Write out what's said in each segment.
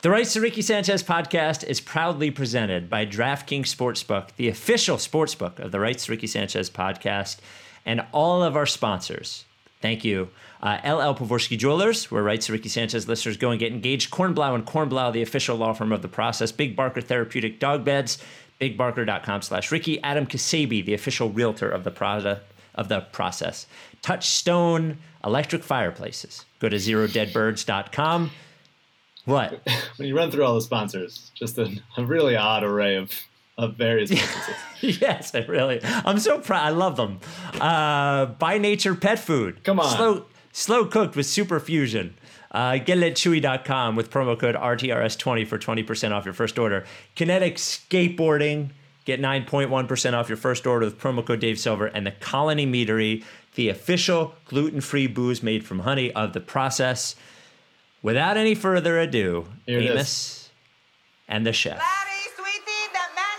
The Rights to Ricky Sanchez podcast is proudly presented by DraftKings Sportsbook, the official sportsbook of the Rights to Ricky Sanchez podcast, and all of our sponsors. Thank you. Uh, LL Pavorsky Jewelers, where Rights to Ricky Sanchez listeners go and get engaged. Kornblau and Kornblau, the official law firm of the process. Big Barker Therapeutic Dog Beds, bigbarker.com slash Ricky. Adam Kasabi, the official realtor of the product of the process. Touchstone Electric Fireplaces. Go to zerodeadbirds.com. What? when you run through all the sponsors, just a, a really odd array of, of various businesses. yes, I really. I'm so proud. I love them. Uh, by Nature Pet Food. Come on. Slow, slow cooked with super fusion. Uh, get it at chewy.com with promo code RTRS20 for 20% off your first order. Kinetic Skateboarding. Get 9.1% off your first order with promo code Dave Silver. And the Colony Meadery, the official gluten free booze made from honey of the process. Without any further ado, Here it is. Amos and the chef. Laddie, sweetie, the man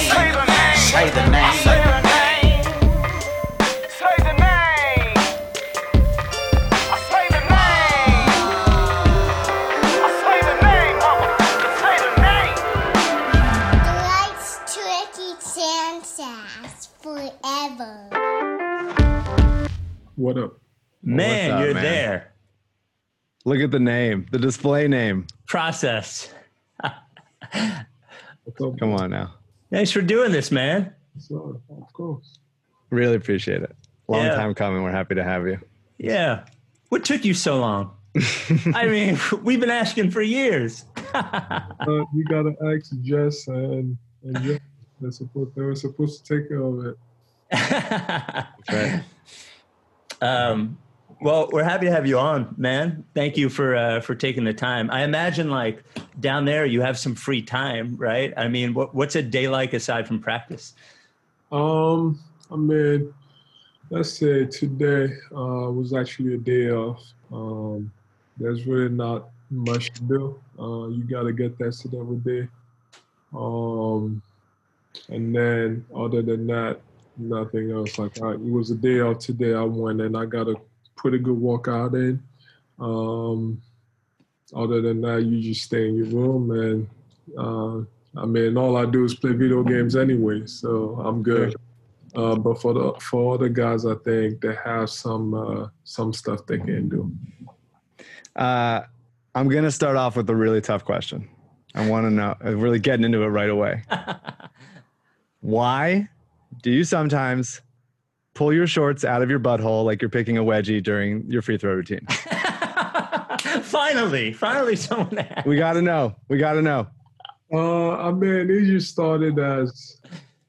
What up? Man, What's up, you're man? there. Look at the name, the display name. Process. Come on now. Thanks for doing this, man. So, of course. Really appreciate it. Long Yeah. time coming. We're happy to have you. Yeah. What took you so long? I mean, we've been asking for years. Uh, you gotta ask Jess and, and Jess. They're supposed, they were supposed to take care of it. Right. Um, well, we're happy to have you on, man. Thank you for uh, for taking the time. I imagine, like down there, you have some free time, right? I mean, what, what's a day like aside from practice? Um, I mean, let's say today uh, was actually a day off. Um, there's really not much to do. Uh, you gotta get that tested every day. Um, and then other than that, nothing else. Like I, it was a day off today. I went and I got a pretty good workout in. Um, other than that, you just stay in your room and uh, I mean, all I do is play video games anyway, so I'm good. Uh, but for the for other guys, I think they have some uh, some stuff they can do. Uh, I'm going to start off with a really tough question. I want to know, uh, really getting into it right away. Why do you sometimes pull your shorts out of your butthole like you're picking a wedgie during your free throw routine? finally, finally, someone asked. We got to know. We got to know. Uh, I mean, it just started as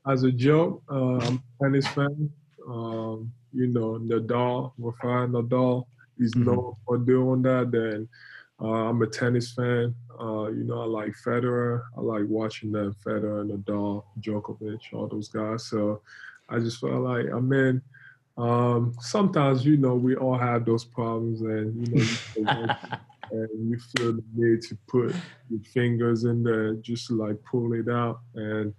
as a joke. Uh, I'm a tennis fan. Um, you know, Nadal, Rafael Nadal, he's Mhm. known for doing that. Then uh, I'm a tennis fan. Uh, you know, I like Federer. I like watching them, Federer, and Nadal, Djokovic, all those guys. So I just felt like, I mean, um, sometimes, you know, we all have those problems and, you know, you feel and you feel the need to put your fingers in there just to like pull it out. And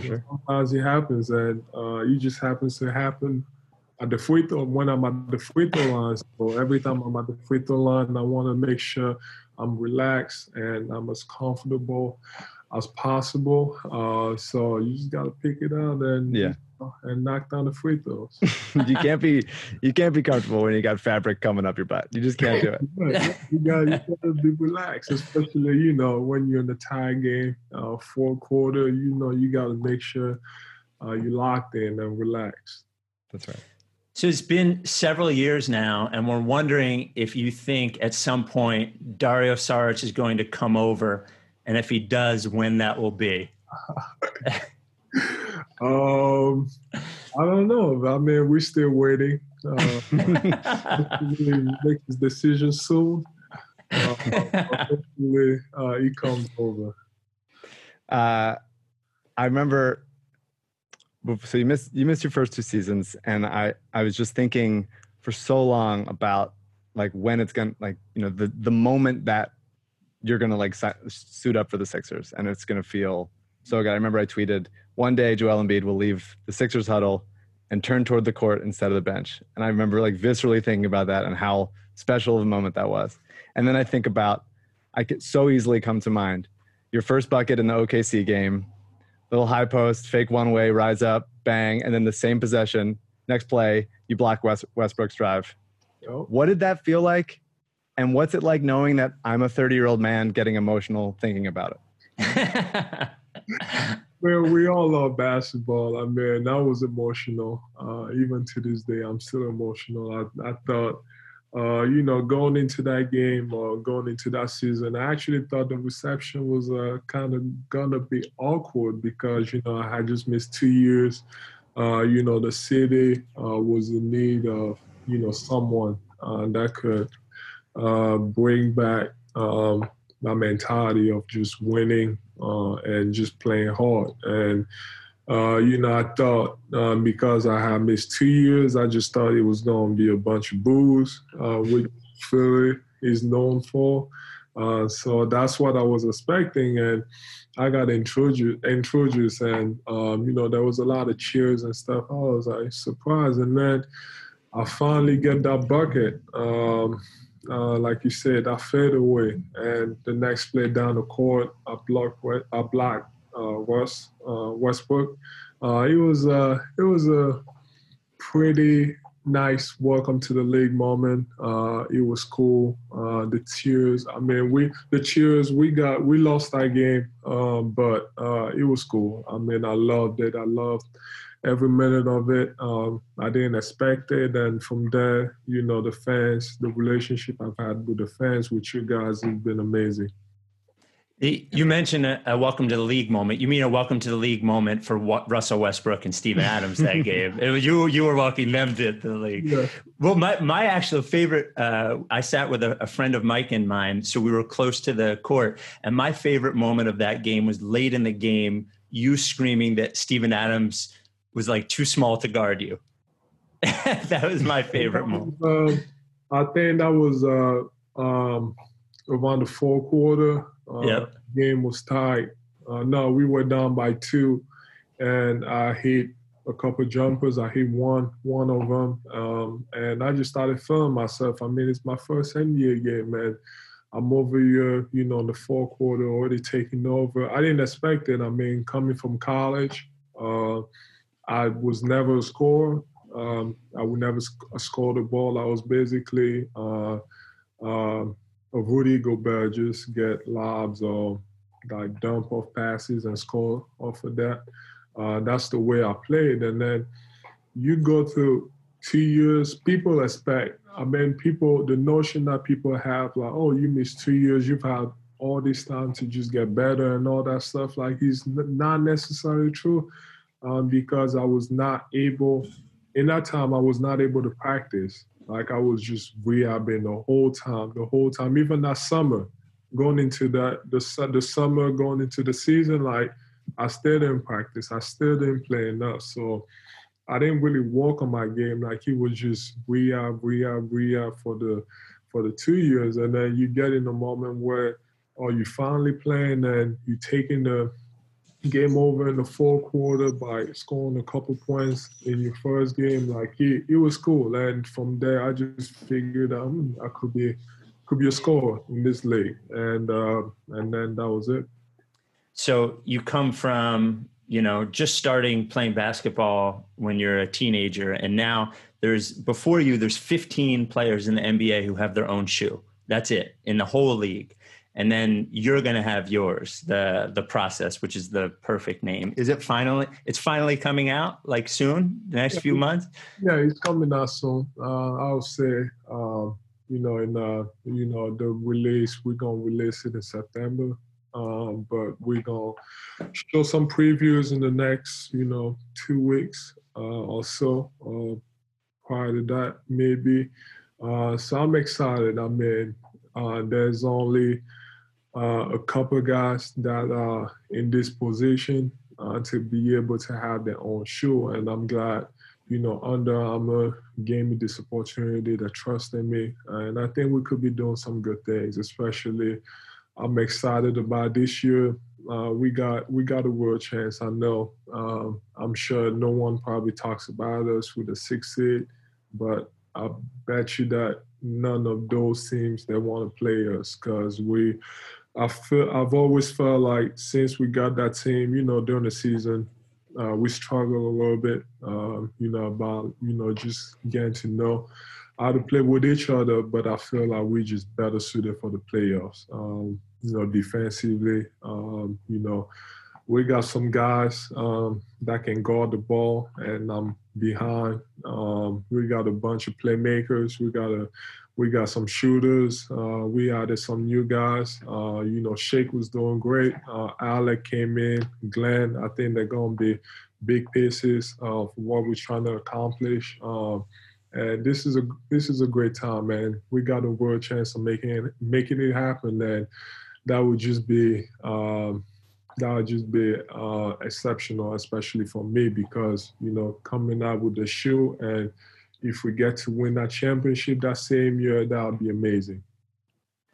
sure. sometimes it happens and uh, it just happens to happen at the free throw when I'm at the free throw line. So every time I'm at the free throw line, I want to make sure I'm relaxed and I'm as comfortable as possible. Uh, so you just gotta pick it out and Yeah. and knock down the free throws. you can't be you can't be comfortable when you got fabric coming up your butt. You just can't do it. You got you gotta be relaxed, especially you know when you're in the tie game, uh, fourth quarter. You know you gotta make sure uh, you're locked in and relaxed. That's right. So it's been several years now, and we're wondering if you think at some point Dario Saric is going to come over, and if he does, when that will be. Um, I don't know. I mean, we're still waiting. Uh, make his decision soon. Uh, hopefully, uh, he comes over. Uh, I remember. So you missed you missed your first two seasons, and I I was just thinking for so long about like when it's gonna like you know the the moment that you're gonna like si- suit up for the Sixers, and it's gonna feel so good. I remember I tweeted one day Joel Embiid will leave the Sixers huddle and turn toward the court instead of the bench, and I remember like viscerally thinking about that and how special of a moment that was. And then I think about I could so easily come to mind your first bucket in the OKC game, little high post, fake one way, rise up, bang, and then the same possession, next play, you block West, Westbrook's drive. Yo. What did that feel like? And what's it like knowing that I'm a 30 year old man getting emotional thinking about it? Man, we all love basketball. I mean, that was emotional. Uh, even to this day, I'm still emotional. I, I thought, uh, you know, going into that game or going into that season, I actually thought the reception was uh, kind of gonna be awkward because you know I had just missed two years. Uh, you know, the city uh, was in need of you know someone uh, that could uh, bring back um, my mentality of just winning and just playing hard. And uh, you know, I thought um, because I had missed two years, I just thought it was going to be a bunch of booze, uh, which Philly is known for. Uh, so that's what I was expecting, and I got introduced, introduced, and um, you know, there was a lot of cheers and stuff. I was like surprised, and then I finally get that bucket. Um, uh, like you said, I fade away, and the next play down the court, I block, I blocked uh, West uh, Westbrook. Uh, it was uh, it was a pretty nice welcome to the league moment. Uh, it was cool. Uh, the cheers. I mean, we the cheers we got. We lost that game, um, but uh, it was cool. I mean, I loved it. I loved every minute of it. Um, I didn't expect it, and from there, you know, the fans, the relationship I've had with the fans, with you guys, has been amazing. You mentioned a, a welcome to the league moment. You mean a welcome to the league moment for what Russell Westbrook and Steven Adams that game? It was you. You were welcoming them to the league. Yeah. Well, my my actual favorite. Uh, I sat with a, a friend of Mike and mine, so we were close to the court. And my favorite moment of that game was late in the game. You screaming that Steven Adams was like too small to guard you. that was my favorite moment. Um, I think that was uh, um, around the fourth quarter. Uh, Yep. Game was tied. Uh, no, we were down by two, and I hit a couple jumpers. I hit one, one of them, um, and I just started feeling myself. I mean, it's my first NBA game, man. I'm over here, you know, in the fourth quarter, already taking over. I didn't expect it. I mean, coming from college, uh, I was never a scorer. Um, I would never sc- score the ball. I was basically uh, a Rudy Gobert, just get lobs or like dump off passes and score off of that. Uh, that's the way I played. And then you go through two years, people expect, I mean, people, the notion that people have, like, oh, you missed two years, you've had all this time to just get better and all that stuff, like, is not necessarily true um, because I was not able, in that time, I was not able to practice. Like, I was just rehabbing the whole time, the whole time, even that summer, going into that, the, the summer, going into the season, like, I still didn't practice. I still didn't play enough. So I didn't really work on my game. Like it was just rehab, rehab, rehab for the for the two years, and then you get in a moment where, oh, you finally playing, and you taking the game over in the fourth quarter by scoring a couple points in your first game. Like it, it was cool, and from there I just figured um, I could be could be a scorer in this league, and uh, and then that was it. So you come from, you know, just starting playing basketball when you're a teenager, and now there's before you there's 15 players in the NBA who have their own shoe. That's it in the whole league. And then you're going to have yours, the the process, which is the perfect name. Is it finally? It's finally coming out, like soon, the next few months. Yeah, it's coming out soon. Uh, i'll say, um, you know, in uh, you know the release, we're gonna release it in September. Um, but we're gonna show some previews in the next, you know, two weeks uh, or so. Uh, prior to that, maybe. Uh, so I'm excited. I mean, uh, there's only uh, a couple guys that are in this position uh, to be able to have their own shoe, and I'm glad you know, Under Armour gave me this opportunity to trust in me. And I think we could be doing some good things, especially I'm excited about this year. Uh, we got we got a world chance. I know. Um, I'm sure no one probably talks about us with a six seed, but I bet you that none of those teams that want to play us because we. I feel I've always felt like since we got that team, you know, during the season, uh, we struggle a little bit, um, you know, about you know just getting to know how to play with each other. But I feel like we just better suited for the playoffs. Um, you know, defensively, um, you know, we got some guys um, that can guard the ball, and I'm behind. Um, we got a bunch of playmakers. We got a we got some shooters. Uh, we added some new guys. Uh, you know, Shake was doing great. Uh, Alec came in. Glenn, I think they're going to be big pieces of what we're trying to accomplish. Um, and this is a this is a great time, man. We got a world chance of making it making it happen, and that would just be um, that would just be uh, exceptional, especially for me because you know coming out with the shoe and if we get to win that championship that same year, that would be amazing.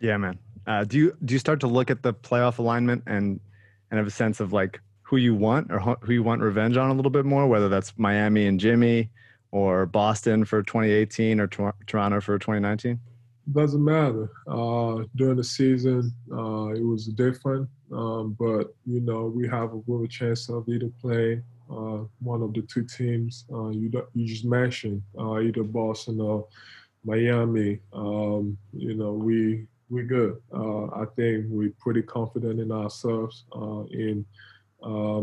Yeah, man. Uh, do you do you start to look at the playoff alignment and and have a sense of like who you want or who you want revenge on a little bit more, whether that's Miami and Jimmy or Boston for 2018 or Tor- Toronto for 2019? Doesn't matter. Uh, during the season, uh, it was different, um, but you know we have a real chance of either playing one of the two teams uh, you you just mentioned, uh, either Boston or Miami. Um, you know, we we good. I think we're pretty confident in ourselves in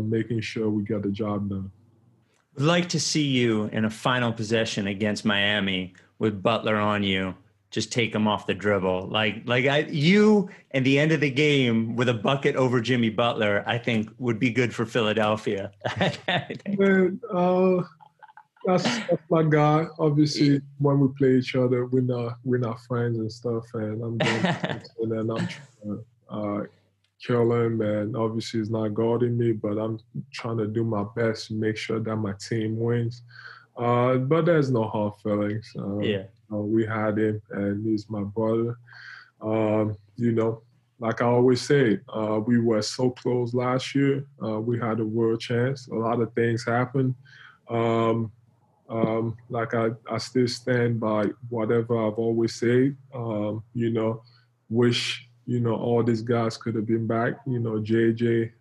making sure we get the job done. Would like to see you in a final possession against Miami with Butler on you just take him off the dribble. Like like I you and the end of the game with a bucket over Jimmy Butler, I think would be good for Philadelphia. Man, uh, that's, that's my guy. Obviously, when we play each other, we're not we're not friends and stuff. And I'm doing and then I'm trying to uh, kill him. And obviously, he's not guarding me, but I'm trying to do my best to make sure that my team wins. Uh, but there's no hard feelings. Um, yeah uh, we had him, and he's my brother. Um, you know, like I always say, uh, we were so close last year. Uh, we had a world chance. A lot of things happened. Um, um, like I, I still stand by whatever I've always said. Um, you know, wish you know all these guys could have been back. You know, JJ,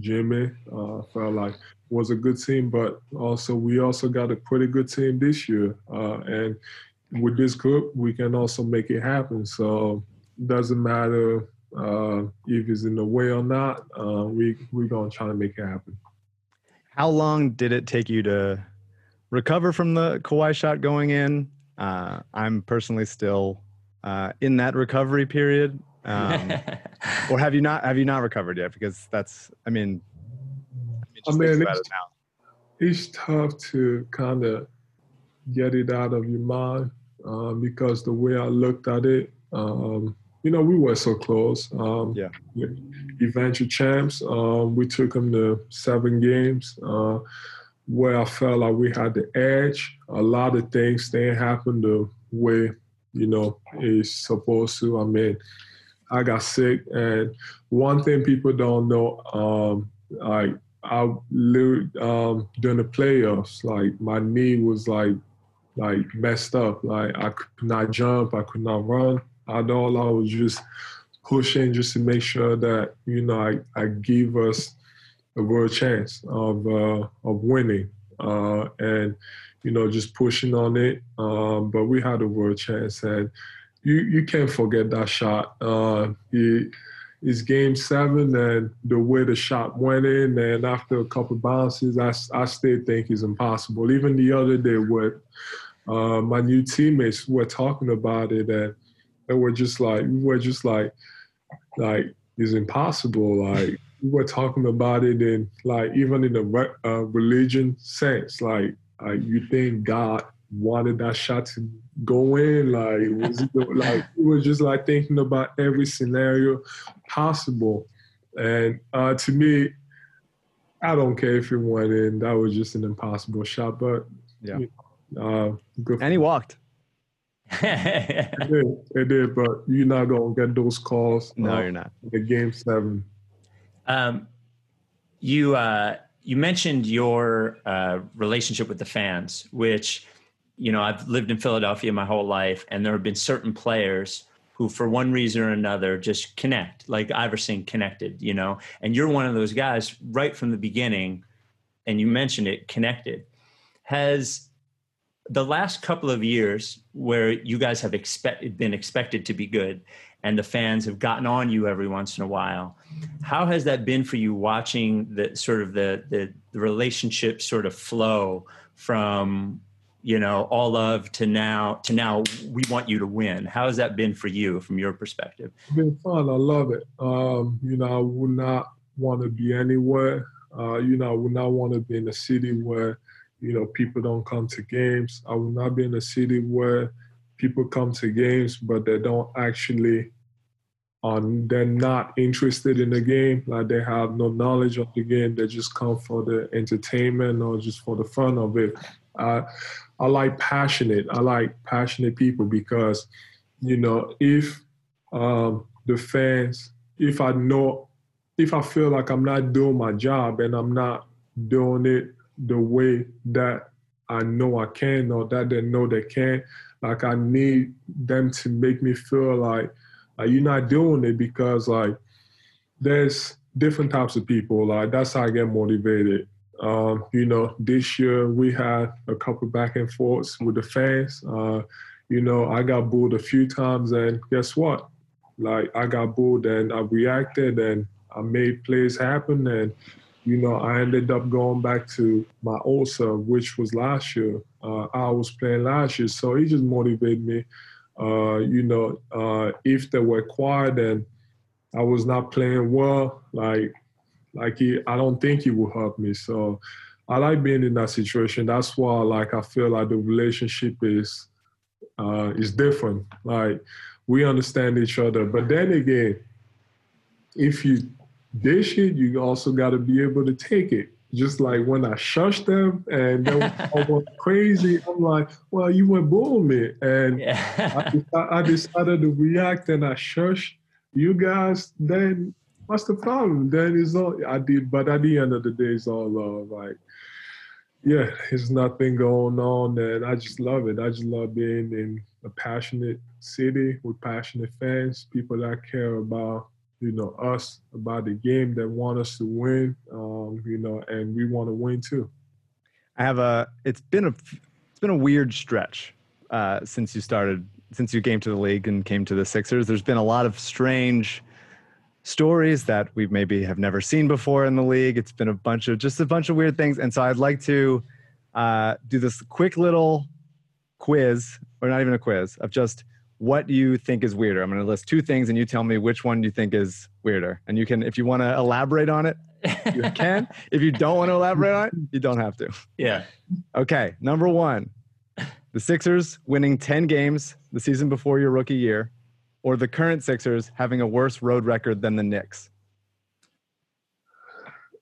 Jimmy. Uh, felt like was a good team, but also we also got a pretty good team this year. Uh, and with this group, we can also make it happen. So doesn't matter uh, if it's in the way or not. Uh, we we're gonna try to make it happen. How long did it take you to recover from the Kawhi shot going in? Uh, I'm personally still uh, in that recovery period. Um, or have you not have you not recovered yet? Because that's I mean I mean, it's, it it's, tough to kind of get it out of your mind um, because the way I looked at it, um, you know, we were so close. Um, yeah. Eventual champs, um, we took them to seven games uh, where I felt like we had the edge. A lot of things didn't happen the way, you know, it's supposed to. I mean, I got sick. And one thing people don't know, um, like I lived um, during the playoffs. Like my knee was like like messed up. Like I could not jump, I could not run. I all I was just pushing just to make sure that you know I, I give us a real chance of uh, of winning. Uh, and you know just pushing on it. Um, but we had a world chance, and you you can't forget that shot. Uh, it, it's game seven and the way the shot went in and after a couple bounces I, I still think it's impossible even the other day with uh, my new teammates were talking about it and they were just like we were just like like is impossible. Like we were talking about it and like even in the re- uh, religion sense, like uh, you think God wanted that shot to go in, like was it like we were just like thinking about every scenario possible, and uh, to me, I don't care if it went in. That was just an impossible shot, but Yeah. uh, good. And he walked. It did, it did, but you're not gonna get those calls. No, uh, you're not. The game seven. Um, you uh, you mentioned your uh, relationship with the fans, which you know I've lived in Philadelphia my whole life, and there have been certain players who, for one reason or another, just connect, like Iverson connected, you know. And you're one of those guys right from the beginning, and you mentioned it, connected. Has the last couple of years where you guys have expect, been expected to be good and the fans have gotten on you every once in a while how has that been for you watching the sort of the the, the relationship sort of flow from you know all love to now to now we want you to win how has that been for you from your perspective It's been fun. I love it. Um, you know, I would not want to be anywhere. Uh, you know, I would not want to be in a city where, you know, people don't come to games. I would not be in a city where people come to games, but they don't actually, um, they're not interested in the game. Like they have no knowledge of the game. They just come for the entertainment or just for the fun of it. Uh, I like passionate. I like passionate people because, you know, if um, the fans, if I know, if I feel like I'm not doing my job and I'm not doing it the way that I know I can or that they know they can, like I need them to make me feel like, like you're not doing it because like there's different types of people. Like that's how I get motivated. Um, you know, this year we had a couple back and forths with the fans. Uh, you know, I got booed a few times, and guess what? Like I got booed, and I reacted, and I made plays happen, and you know, I ended up going back to my old self, which was last year. Uh, I was playing last year, so it just motivated me. Uh, you know, uh, if they were quiet and I was not playing well, like like I don't think he will help me. So I like being in that situation. That's why like I feel like the relationship is uh, is different. Like we understand each other. But then again, if you dish it, you also got to be able to take it. Just like when I shush them and they were all crazy, I'm like, well, you went boom me. And I, yeah deci- I decided to react and I shush you guys. Then what's the problem? Then it's all I did. But at the end of the day, it's all love. Like, yeah, there's nothing going on, and I just love it. I just love being in a passionate city with passionate fans, people that care about you know us, about the game, that want us to win. Um, you know, and we want to win too. I have a. It's been a. It's been a weird stretch uh, since you started. Since you came to the league and came to the Sixers, there's been a lot of strange stories that we maybe have never seen before in the league. It's been a bunch of just a bunch of weird things, and so I'd like to uh, do this quick little quiz, or not even a quiz, of just what you think is weirder. I'm going to list two things, and you tell me which one you think is weirder. And you can, if you want to elaborate on it, you can. if you don't want to elaborate on it, you don't have to. yeah Okay, number one, the Sixers winning 10 games the season before your rookie year, or the current Sixers having a worse road record than the Knicks.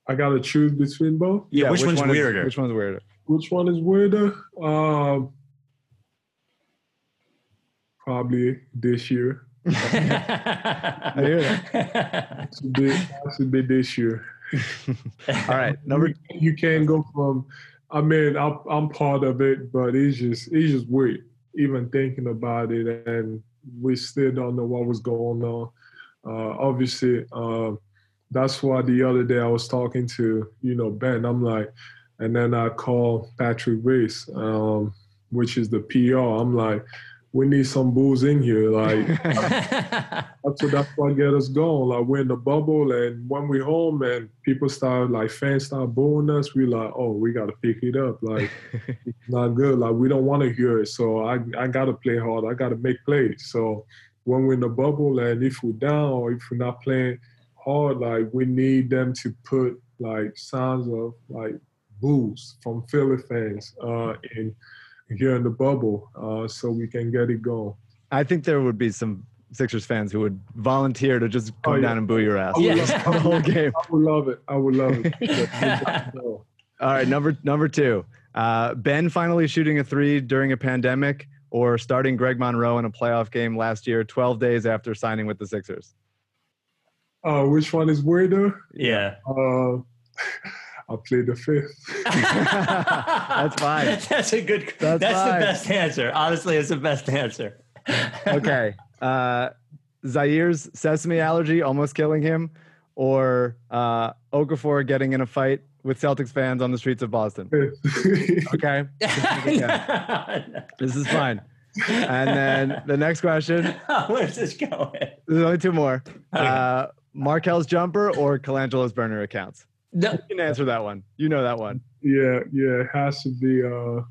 I got to choose between both. Yeah, which one's one is- weirder? which one's weirder? Which one is weirder? Um, probably this year. I hear that. It's a bit, it's this year. All right, number You can't go from. I mean, I'm, I'm part of it, but it's just it's just weird. Even thinking about it, and we still don't know what was going on. Uh, obviously, um, that's why the other day I was talking to you know Ben. I'm like, and then I call Patrick Race, um, which is the PR. I'm like, we need some booze in here, like. That's what that's what get us going. Like we're in the bubble, and when we home, and people start like fans start booing us, we like, oh, we gotta pick it up. Like it's not good. Like we don't want to hear it. So I I gotta play hard. I gotta make plays. So when we're in the bubble, and if we're down or if we're not playing hard. Like we need them to put like sounds of like booze from Philly fans uh, in here in the bubble, uh, so we can get it going. I think there would be some Sixers fans who would volunteer to just come Oh, yeah. down and boo your ass Yeah. the whole game. I would love it. I would love it. All right, number number two. Uh, ben finally shooting a three during a pandemic, or starting Greg Monroe in a playoff game last year, 12 days after signing with the Sixers. uh, which one is weirder? Yeah. Uh, I played the fifth. That's fine. That's a good. That's, That's the best answer. Honestly, it's the best answer. Okay. Uh, Zhaire's sesame allergy almost killing him, or uh, Okafor getting in a fight with Celtics fans on the streets of Boston. Okay, this is fine. And then the next question. Where's this going? There's only two more. Uh, Markelle's jumper or Colangelo's burner accounts. No. You can answer that one. You know that one. yeah, yeah, it has to be uh,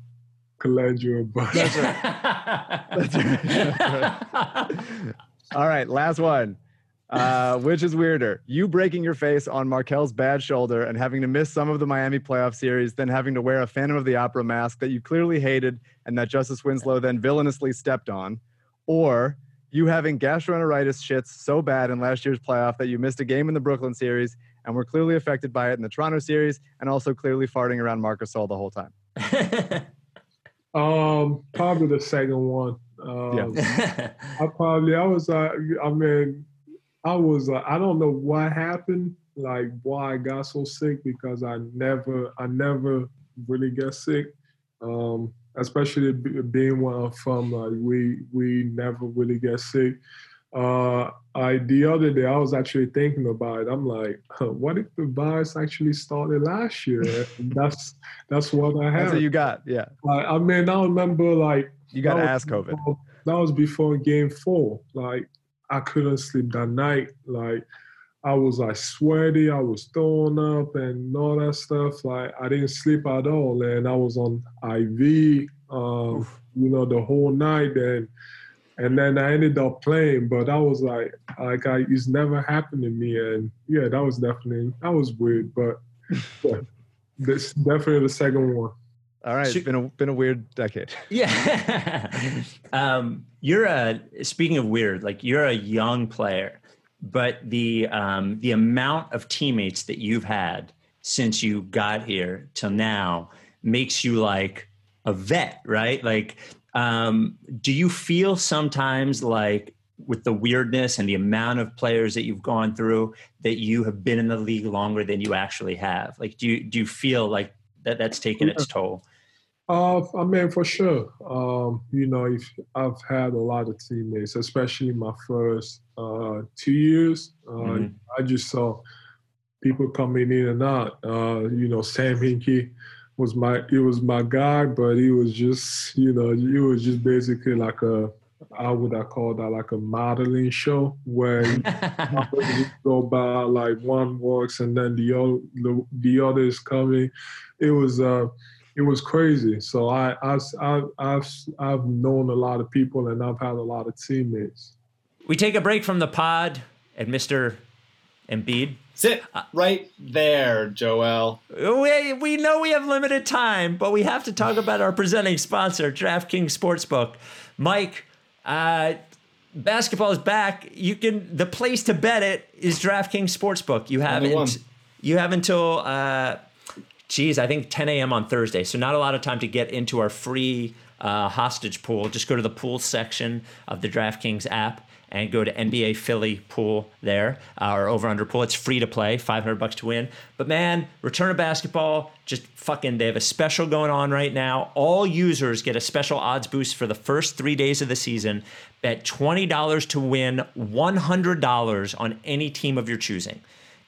Colangelo, but That's right. That's right. All right, last one. Uh, which is weirder? You breaking your face on Markelle's bad shoulder and having to miss some of the Miami playoff series, then having to wear a Phantom of the Opera mask that you clearly hated and that Justice Winslow then villainously stepped on, or you having gastroenteritis shits so bad in last year's playoff that you missed a game in the Brooklyn series and were clearly affected by it in the Toronto series, and also clearly farting around Marcus Gasol the whole time. um, probably the second one. Um, Yeah. I probably I was uh, I mean I was uh, I don't know what happened like why I got so sick because I never I never really get sick um especially being where I'm from like we we never really get sick uh I the other day I was actually thinking about it I'm like what if the virus actually started last year And that's that's what I That's had what you got. Yeah. like, I mean I remember like You got to ask COVID. before- That was before game four. Like I couldn't sleep that night. Like I was like sweaty, I was throwing up and all that stuff. Like I didn't sleep at all. And I was on IV, um, you know, the whole night and and then I ended up playing, but that was like like I it's never happened to me. And yeah, that was definitely that was weird, but yeah, this definitely the second one. All right, it's been a been a weird decade. Yeah. um, you're a speaking of weird, like you're a young player, but the um, the amount of teammates that you've had since you got here till now makes you like a vet, right? Like, um, do you feel sometimes like with the weirdness and the amount of players that you've gone through that you have been in the league longer than you actually have? Like, do you do you feel like that that's taken its toll? Uh, I mean, for sure. Um, you know, if I've had a lot of teammates, especially my first uh, two years. Uh, Mhm. I just saw people coming in and out. Uh, you know, Sam Hinkie was my it was my guy, but he was just you know he was just basically like a how would I call that like a modeling show where you go by like one works and then the other the, the other is coming. It was uh it was crazy. So I I've, I've I've I've known a lot of people and I've had a lot of teammates. We take a break from the pod and Mr. Embiid. Sit right there, Joel. We, we know we have limited time, but we have to talk about our presenting sponsor, DraftKings Sportsbook. Mike, uh, basketball is back. You can the place to bet it is DraftKings Sportsbook. You have unt- you have until uh, geez, I think 10 a.m. on Thursday. So not a lot of time to get into our free uh, hostage pool. Just go to the pool section of the DraftKings app and go to NBA Philly pool there uh, or over under pool. It's free to play, 500 bucks to win. But man, return of basketball, just fucking, they have a special going on right now. All users get a special odds boost for the first three days of the season. Bet $20 to win $100 on any team of your choosing.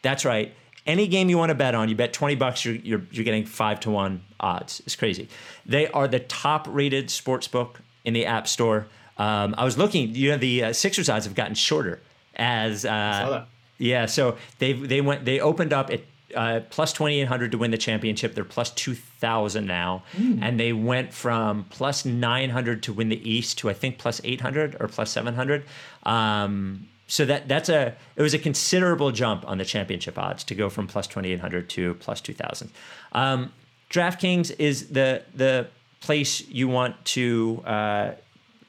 That's right. Any game you want to bet on, you bet 20 bucks, you're, you're, you're getting five to one odds. It's crazy. They are the top rated sports book in the App Store. Um, I was looking, you know, the uh, Sixers odds have gotten shorter as, uh, yeah, so they they went they opened up at uh, plus twenty eight hundred to win the championship. They're plus two thousand now, and they went from plus nine hundred to win the East to I think plus eight hundred or plus seven hundred. Um, so that that's a it was a considerable jump on the championship odds to go from plus 2800 to plus 2000 um, draftkings is the the place you want to uh,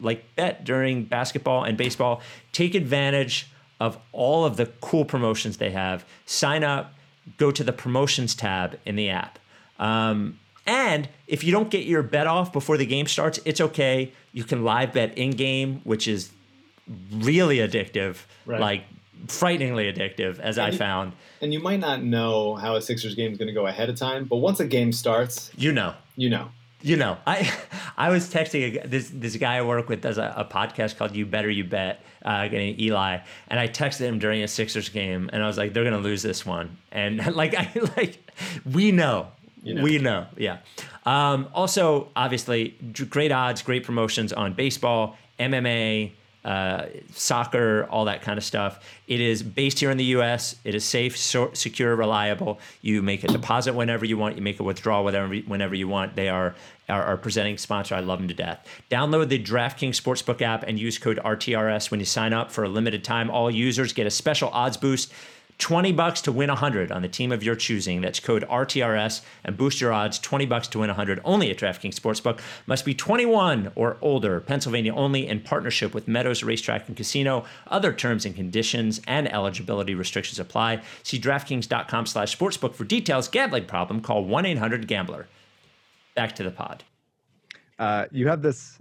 like bet during basketball and baseball. Take advantage of all of the cool promotions they have. Sign up go to the promotions tab in the app. Um, and if you don't get your bet off before the game starts it's okay. You can live bet in game which is really addictive Right. like frighteningly addictive as i you- found And you might not know how a Sixers game is going to go ahead of time, but once a game starts, you know you know. you know, I I was texting a, this this guy I work with does a, a podcast called You Better You Bet, uh, getting Eli, and I texted him during a Sixers game, and I was like, they're gonna lose this one, and like I like we know. You know. We know, yeah. Um, also, obviously, great odds, great promotions on baseball, MMA, uh, soccer, all that kind of stuff. It is based here in the U.S. It is safe, so, secure, reliable. You make a deposit whenever you want. You make a withdrawal whenever whenever you want. They are our, our presenting sponsor. I love them to death. Download the DraftKings Sportsbook app and use code RTRS when you sign up for a limited time. All users get a special odds boost. 20 bucks to win 100 on the team of your choosing. That's code RTRS and boost your odds 20 bucks to win 100 only at DraftKings Sportsbook. Must be 21 or older. Pennsylvania only in partnership with Meadows Racetrack and Casino. Other terms and conditions and eligibility restrictions apply. See DraftKings.com slash sportsbook for details. Gambling problem? Call 1-800-GAMBLER. Back to the pod. uh, you have this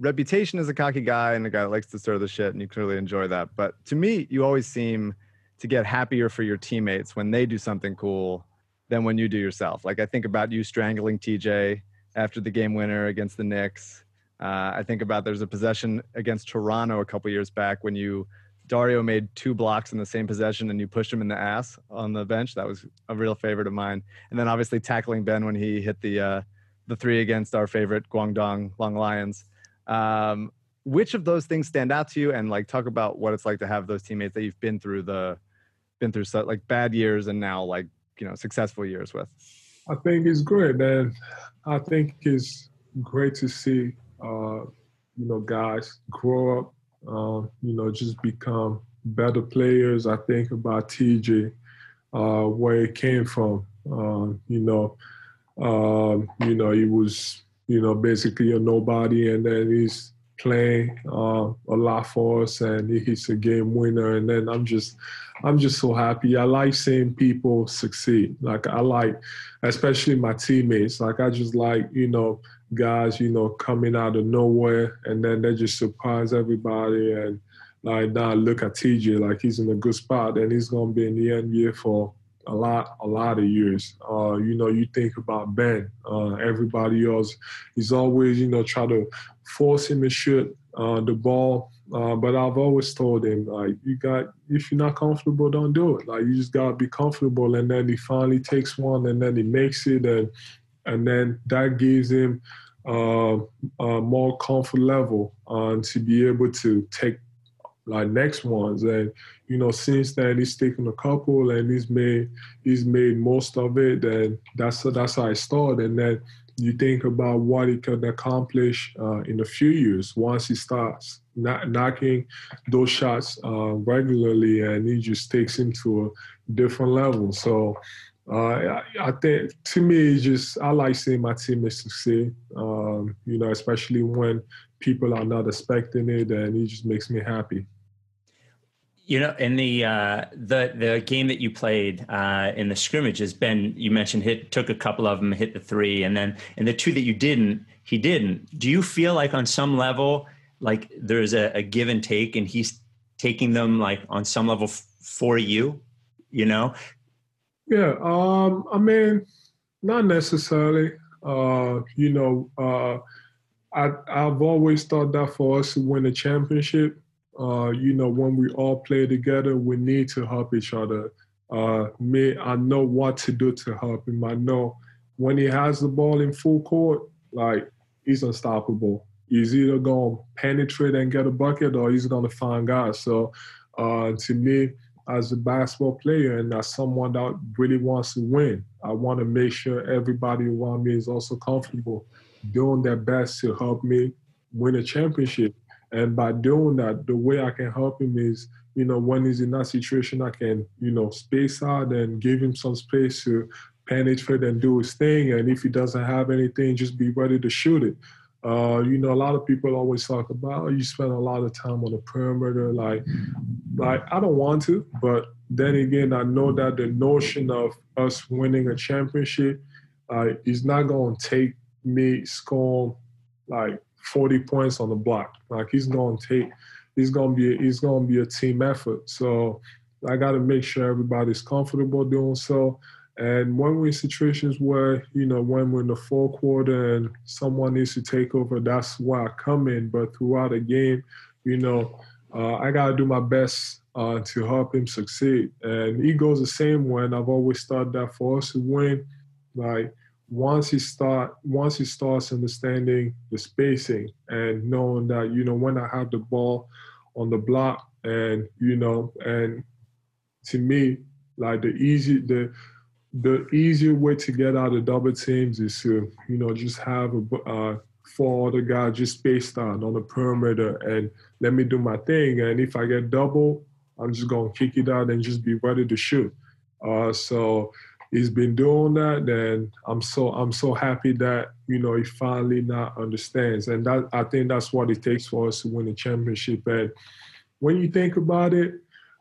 reputation as a cocky guy and a guy that likes to stir the shit, and you clearly enjoy that. But to me, you always seem to get happier for your teammates when they do something cool than when you do yourself. Like I think about you strangling TJ after the game winner against the Knicks. Uh, I think about there's a possession against Toronto a couple years back when you Dario made two blocks in the same possession and you pushed him in the ass on the bench. That was a real favorite of mine. And then obviously tackling Ben when he hit the uh, the three against our favorite Guangzhou Loong Lions. Um, which of those things stand out to you? And like talk about what it's like to have those teammates that you've been through the been through like bad years and now like you know successful years with. I think it's great, and I think it's great to see, uh, you know, guys grow up, uh, you know, just become better players. I think about TJ, uh, where he came from. Uh, you know, um, you know, he was, you know, basically a nobody, and then he's playing uh, a lot for us, and he's a game winner, and then I'm just, I'm just so happy. I like seeing people succeed. Like I like, especially my teammates. Like I just like, you know, guys, you know, coming out of nowhere and then they just surprise everybody. And like now look at TJ, like he's in a good spot and he's gonna be in the NBA for a lot, a lot of years. Uh, you know, you think about Ben, uh, everybody else, he's always, you know, try to force him to shoot uh, the ball. Uh, but I've always told him, like, you got, if you're not comfortable, don't do it. Like, you just gotta be comfortable. And then he finally takes one, and then he makes it, and and then that gives him uh, a more comfort level uh, to be able to take like next ones. And you know, since then he's taken a couple, and he's made he's made most of it. And that's that's how I started. And then you think about what he can accomplish uh, in a few years once he starts kno- knocking those shots uh, regularly, and he just takes him to a different level. So. Uh, I, I think to me, just I like seeing my teammates succeed. Um, you know, especially when people are not expecting it, and it just makes me happy. You know, in the uh, the the game that you played uh, in the scrimmages, Ben, you mentioned hit took a couple of them, hit the three, and then and the two that you didn't, he didn't. Do you feel like on some level, like there's a, a give and take, and he's taking them like on some level f- for you? You know, Yeah, um, I mean, not necessarily. Uh, you know, uh, I I've always thought that for us to win a championship, uh, you know, when we all play together, we need to help each other. Uh, me, I know what to do to help him. I know when he has the ball in full court, like he's unstoppable. He's either gonna penetrate and get a bucket, or he's gonna find guys. So, uh, to me, as a basketball player and as someone that really wants to win, I want to make sure everybody around me is also comfortable doing their best to help me win a championship. And by doing that, the way I can help him is you know, when he's in that situation, I can, you know, space out and give him some space to penetrate and do his thing. And if he doesn't have anything, just be ready to shoot it. Uh, you know, a lot of people always talk about oh, you spend a lot of time on the perimeter. Like, like I don't want to, but then again, I know that the notion of us winning a championship uh, is not going to take me scoring like 40 points on the block. Like he's going to take, he's going to be, he's going to be a team effort. So I got to make sure everybody's comfortable doing so. And when we're in situations where, you know, when we're in the fourth quarter and someone needs to take over, that's why I come in. But throughout the game, you know, uh, I got to do my best uh, to help him succeed. And he goes the same way. And I've always thought that for us to win, like once he start, once he starts understanding the spacing and knowing that, you know, when I have the ball on the block and, you know, and to me, like the easy, the, the easier way to get out of double teams is to, you know, just have a uh, four other just spaced out on the perimeter and let me do my thing. And if I get double, I'm just gonna kick it out and just be ready to shoot. Uh, so he's been doing that, and I'm so I'm so happy that you know he finally now understands. And that I think that's what it takes for us to win a championship. And when you think about it,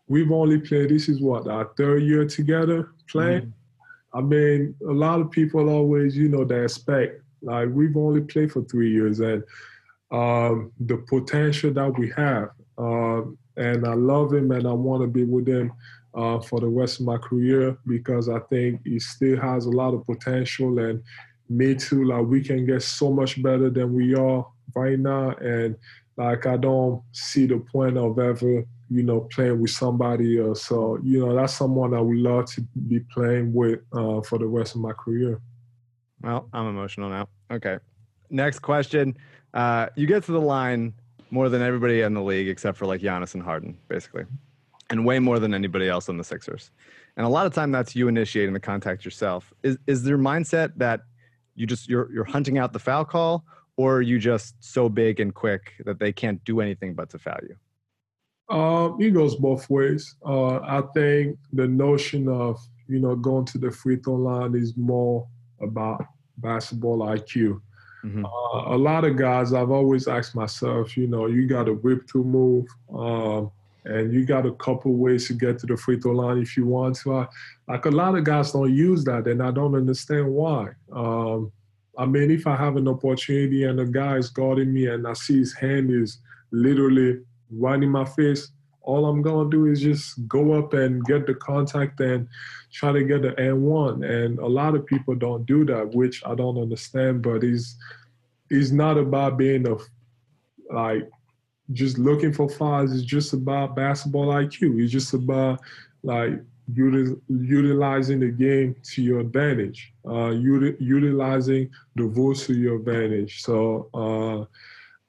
we've only played. This is what our third year together playing. Mm-hmm. I mean, a lot of people always, you know, they expect like we've only played for three years, and um, the potential that we have. Uh, and I love him, and I want to be with him uh, for the rest of my career because I think he still has a lot of potential, and me too. Like we can get so much better than we are right now, and like I don't see the point of ever you know, playing with somebody else. So, you know, that's someone I would love to be playing with uh, for the rest of my career. Well, I'm emotional now. Okay. Next question. Uh, you get to the line more than everybody in the league except for like Giannis and Harden, basically, and way more than anybody else on the Sixers. And a lot of time that's you initiating the contact yourself. Is is their mindset that you just you're you're hunting out the foul call, or are you just so big and quick that they can't do anything but to foul you? Uh, it goes both ways. Uh, I think the notion of you know going to the free throw line is more about basketball IQ. Mm-hmm. Uh, a lot of guys, I've always asked myself, you know, you got a whip to move, um, and you got a couple ways to get to the free throw line if you want to. I, like a lot of guys don't use that, and I don't understand why. Um, I mean, if I have an opportunity and a guy is guarding me and I see his hand is literally right in my face, all I'm gonna do is just go up and get the contact and try to get the N one. And a lot of people don't do that, which I don't understand. But it's it's not about being a like just looking for fouls. is just about basketball IQ. It's just about like utilizing the game to your advantage, uh, utilizing the rules to your advantage. So. Uh,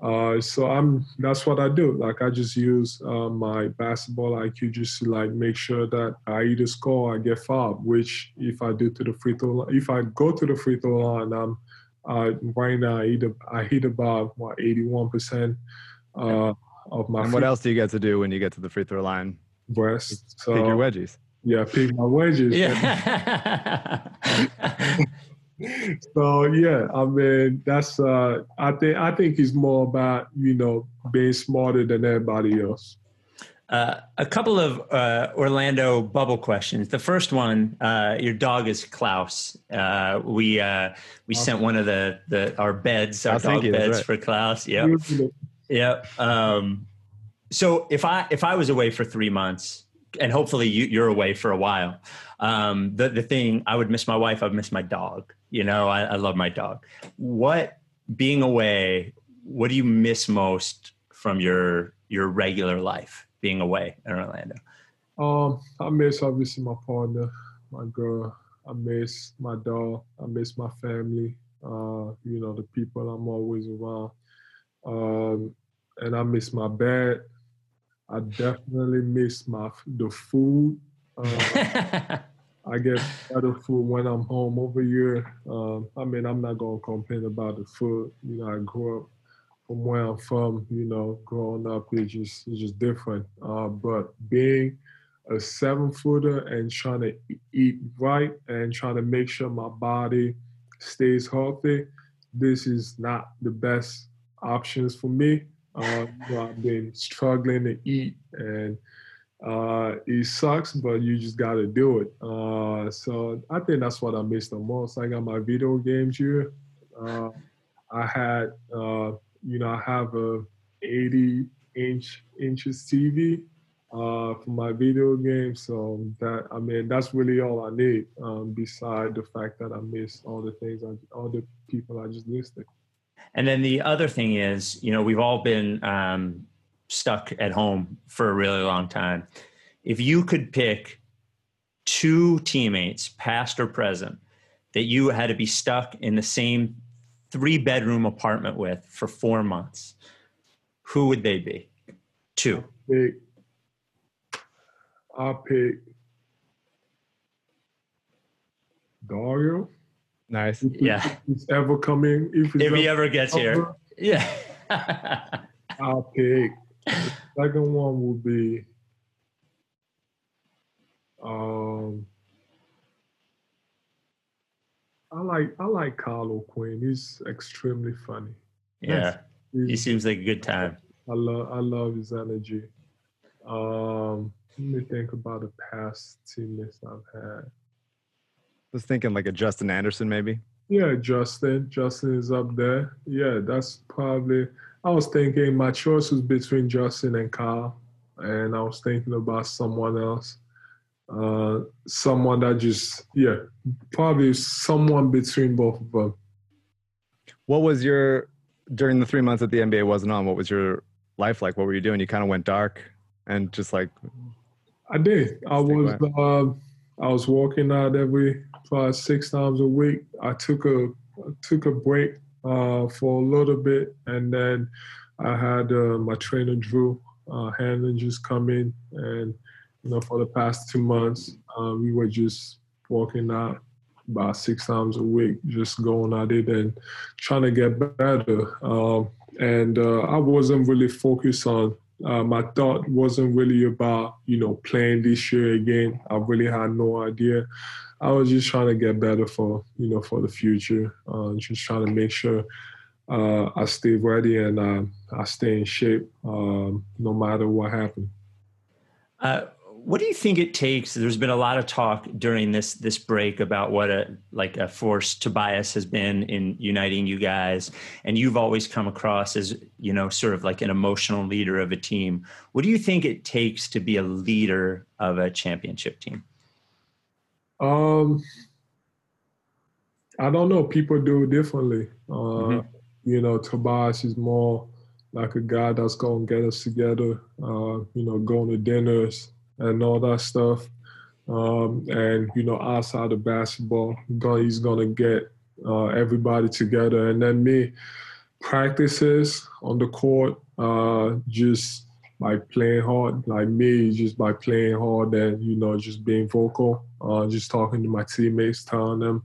uh, so I'm that's what I do. Like I just use uh, my basketball IQ just to like make sure that I either score or I get fouled. Which if I do to the free throw, if I go to the free throw line, I'm uh, right now I hit, I hit about what 81 percent uh, of my. And what else do you get to do when you get to the free throw line? West. So, pick your wedgies. Yeah, pick my wedges. Yeah. so yeah, I mean that's uh I think I think it's more about, you know, being smarter than everybody else. Uh, a couple of uh, Orlando bubble questions. The first one, uh, your dog is Klaus. Uh, we uh, we awesome. sent one of the, the our beds, our dog beds right. for Klaus. Yep, yep. Um, so if I if I was away for three months, and hopefully you, you're away for a while, um, the the thing I would miss my wife. I would miss my dog. You know, I, I love my dog. What being away? What do you miss most from your your regular life being away in Orlando? Um, I miss obviously my partner, my girl. I miss my dog. I miss my family. Uh, you know, the people I'm always around. Um, and I miss my bed. I definitely miss my the food. Uh, I get better food when I'm home over here. Um, I mean, I'm not gonna complain about the food. You know, I grew up from where I'm from, you know, growing up, it's just it's just different. Uh, but being a seven footer and trying to eat right and trying to make sure my body stays healthy, this is not the best options for me. Uh, I've been struggling to eat and uh, it sucks, but you just got to do it. Uh, so I think that's what I miss the most. I got my video games here. Uh, I had, uh, you know, I have a 80 inch inches TV uh, for my video game. So that I mean, that's really all I need. Um, beside the fact that I miss all the things, I, all the people I just listed. And then the other thing is, you know, we've all been um, stuck at home for a really long time. If you could pick two teammates, past or present, that you had to be stuck in the same three bedroom apartment with for four months, who would they be? Two. Pick, I pick Dario. Nice. If Yeah. it's ever coming, if it's If he ever ever gets here. Yeah. I'll pick. The second one will be um I like I like Kyle O'Quinn. He's extremely funny. yeah. He seems like a good time. I love I love his energy. Um let me think about the past teammates I've had. I was thinking like a Justin Anderson, maybe. Yeah, Justin. Justin is up there. Yeah, that's probably. I was thinking my choice was between Justin and Kyle, and I was thinking about someone else. Uh, someone that just, yeah, probably someone between both of them. What was your during the three months that the NBA wasn't on? What was your life like? What were you doing? You kind of went dark and just like I did. I was uh, I was working out every five six times a week. I took a I took a break uh, for a little bit, and then I had uh, my trainer Drew uh, Hanlen just come in, and you know for the past two months uh, we were just working out about six times a week, just going at it and trying to get better. Um, and uh, I wasn't really focused on my thought wasn't really about you know playing this year again. I really had no idea. I was just trying to get better for you know for the future. Uh, just trying to make sure uh, I stay ready and uh, I stay in shape um, no matter what happened. Uh, what do you think it takes? There's been a lot of talk during this this break about what a like a force Tobias has been in uniting you guys, and you've always come across as you know sort of like an emotional leader of a team. What do you think it takes to be a leader of a championship team? Um, I don't know. People do it differently. Uh, Mhm. You know, Tobias is more like a guy that's going to get us together. Uh, you know, going to dinners and all that stuff. Um, and you know, outside of basketball, he's to get uh, everybody together. And then me, practices on the court, uh, just by playing hard. Like me, just by playing hard and you know, just being vocal, uh, just talking to my teammates, telling them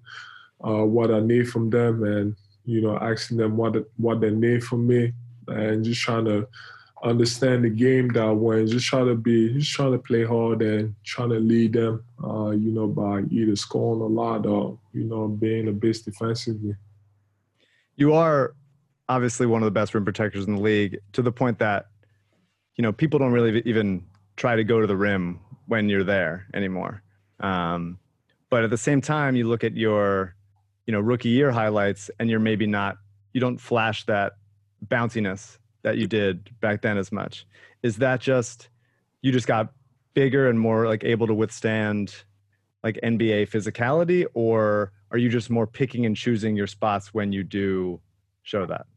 uh, what I need from them, and you know, asking them what what they need from me, and just trying to understand the game that way. Just try to be, just trying to play hard and trying to lead them. Uh, you know, by either scoring a lot or you know, being the best defensively. you are obviously one of the best rim protectors in the league to the point that you know people don't really even try to go to the rim when you're there anymore um, but at the same time you look at your you know rookie year highlights and you're maybe not you don't flash that bounciness that you did back then as much is that just you just got bigger and more like able to withstand like nba physicality or are you just more picking and choosing your spots when you do show that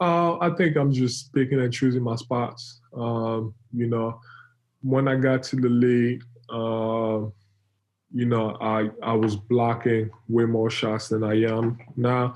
Uh, I think I'm just picking and choosing my spots. Um, you know, when I got to the league, uh, you know, I I was blocking way more shots than I am now.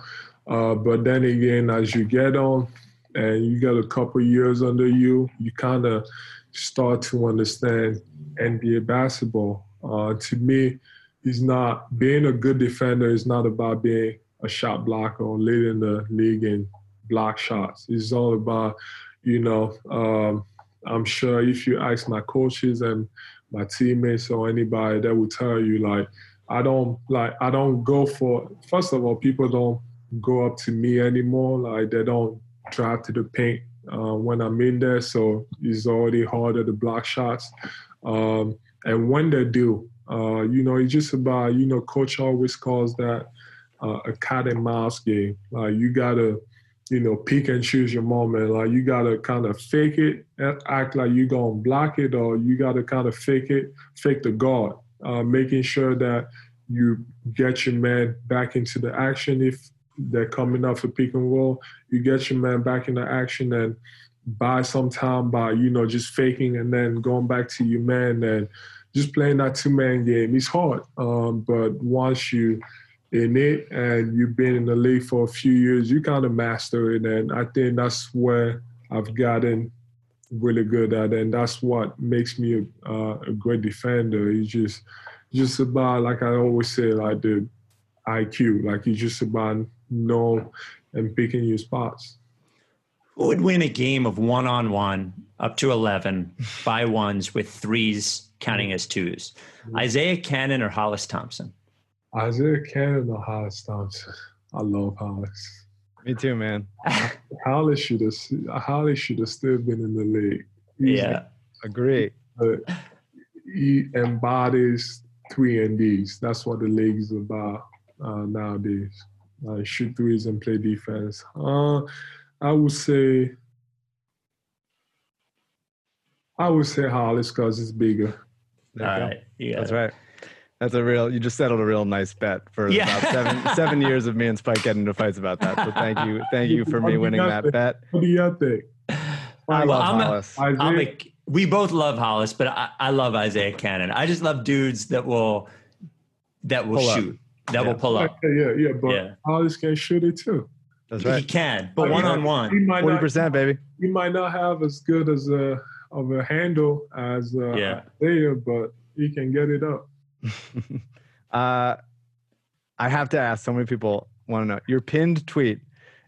Uh, but then again, as you get on and you got a couple years under you, you kind of start to understand NBA basketball. Uh, to me, it's not being a good defender is not about being a shot blocker or leading the league in block shots. It's all about, you know, um, I'm sure if you ask my coaches and my teammates or anybody, they will tell you like, I don't like I don't go for. First of all, people don't go up to me anymore. Like they don't drive to the paint uh, when I'm in there, so it's already harder to block shots. Um, and when they do, uh, you know, it's just about you know, coach always calls that uh, a cat and mouse game. Like you gotta, you know, pick and choose your moment. Like you gotta kind of fake it, and act like you gonna block it, or you gotta kind of fake it, fake the guard, uh, making sure that you get your man back into the action if they're coming up for pick and roll. You get your man back into action and buy some time by you know just faking and then going back to your man and just playing that two man game. It's hard, um, but once you in it and you've been in the league for a few years, you kind of master it. And I think that's where I've gotten really good at, and that's what makes me a, uh, a great defender. It's just just about like I always say, like the IQ. Like it's just about know and pick picking your spots. Who would win a game of one on one up to 11 by ones with threes counting as twos? Isaiah Canaan or Hollis Thompson? Isaiah Canaan or Hollis Thompson. I love Hollis. Me too, man. Hollis should have Hollis should have still been in the league. He's Yeah. Agree. but he embodies three and D's. That's what the league is about uh, nowadays. Uh, shoot threes and play defense. Uh, I would say, I would say Hollis because it's bigger. All There you go. right. You That's right. That's a real. You just settled a real nice bet for Yeah. about seven seven years of me and Spike getting into fights about that. So thank you, thank you for me winning got that bet. What do you think? I Well, love I'm Hollis. Isaiah, I'm a, we both love Hollis, but I, I love Isaiah Canaan. I just love dudes that will that will Pull up. Shoot, that Yeah. will pull up. yeah, yeah, yeah, but Yeah. Hollis can shoot it too. That's He can, but one on He one. might Forty not, percent, baby. he might not have as good as a of a handle as uh, Yeah. Isaiah, but he can get it up. uh, I have to ask. So many people want to know. Your pinned tweet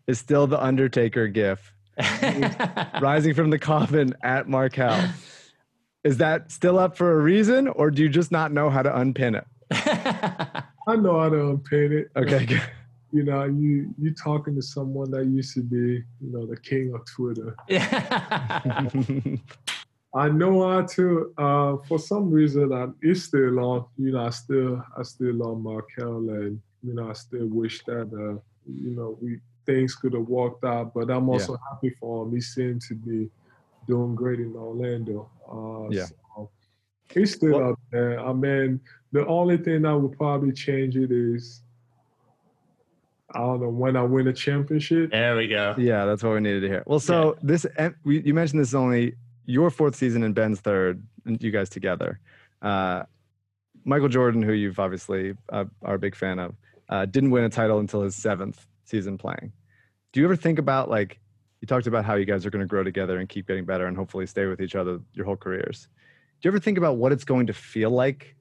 is still the Undertaker gif, rising from the coffin at Markelle. Is that still up for a reason, or do you just not know how to unpin it? I know how to unpin it. Okay, you know, you you talking to someone that used to be, you know, the king of Twitter. I know how to. Uh, for some reason, I, it's still on. You know, I still I still love Markelle, and you know, I still wish that uh, you know we things could have worked out. But I'm also happy for him. He seemed to be doing great in Orlando. Uh, Yeah. So he's still Well- up there. I mean, the only thing that would probably change it is. I don't know when I win a championship. there we go. Yeah, that's what we needed to hear. Well, so this we, you mentioned this is only your fourth season and Ben's third, and you guys together. Uh, Michael Jordan, who you've obviously uh, are a big fan of, uh, didn't win a title until his seventh season playing. Do you ever think about like you talked about how you guys are going to grow together and keep getting better and hopefully stay with each other your whole careers? Do you ever think about what it's going to feel like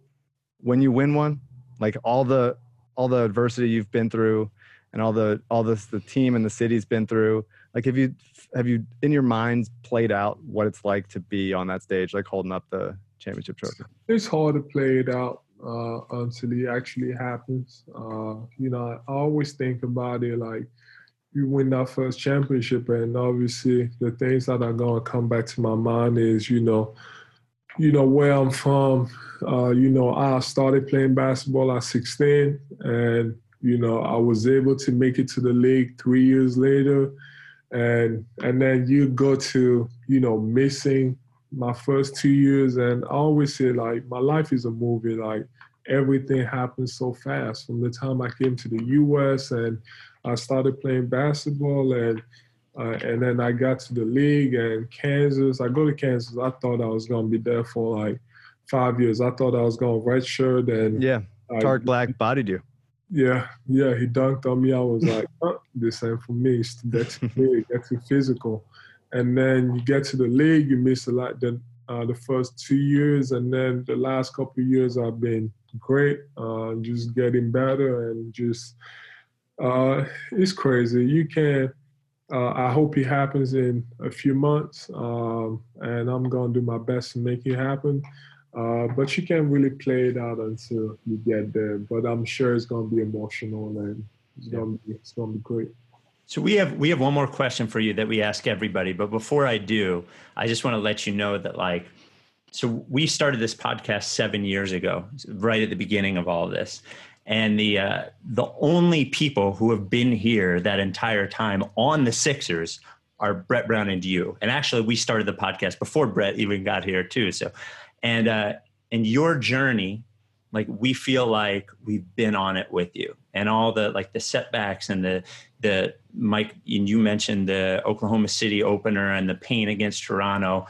when you win one? Like all the all the adversity you've been through and all the all this the team and the city's been through like have you have you in your minds played out what it's like to be on that stage like holding up the championship trophy it's hard to play it out uh, until it actually happens. Uh, you know, I always think about it like you win that first championship, and obviously the things that are gonna come back to my mind is you know, you know where I'm from. Uh, you know, I started playing basketball at 16, and you know I was able to make it to the league three years later, and and then you go to you know missing my first two years and i always say like my life is a movie like everything happens so fast from the time i came to the us and i started playing basketball and uh, and then i got to the league and kansas i go to kansas i thought i was going to be there for like five years i thought i was going to redshirt and yeah Tarik Black bodied you yeah, yeah, he dunked on me. I was like, oh, this ain't for me. It's that's big, that's too physical. And then you get to the league, you miss a lot. Then uh, the first two years, and then the last couple of years, I've been great. Uh, just getting better, and just uh, it's crazy. You can't uh, I hope it happens in a few months, um, and I'm gonna do my best to make it happen. Uh, but you can't really play it out until you get there. But I'm sure it's gonna be emotional and it's gonna be it's gonna be great. So we have we have one more question for you that we ask everybody, but before I do, I just want to let you know that like so we started this podcast 7 years ago, right at the beginning of all of this. And the uh, the only people who have been here that entire time on the Sixers are Brett Brown and you. And actually we started the podcast before Brett even got here too. So and uh and your journey like we feel like we've been on it with you and all the like the setbacks and the the mike and you mentioned the oklahoma city opener and the pain against toronto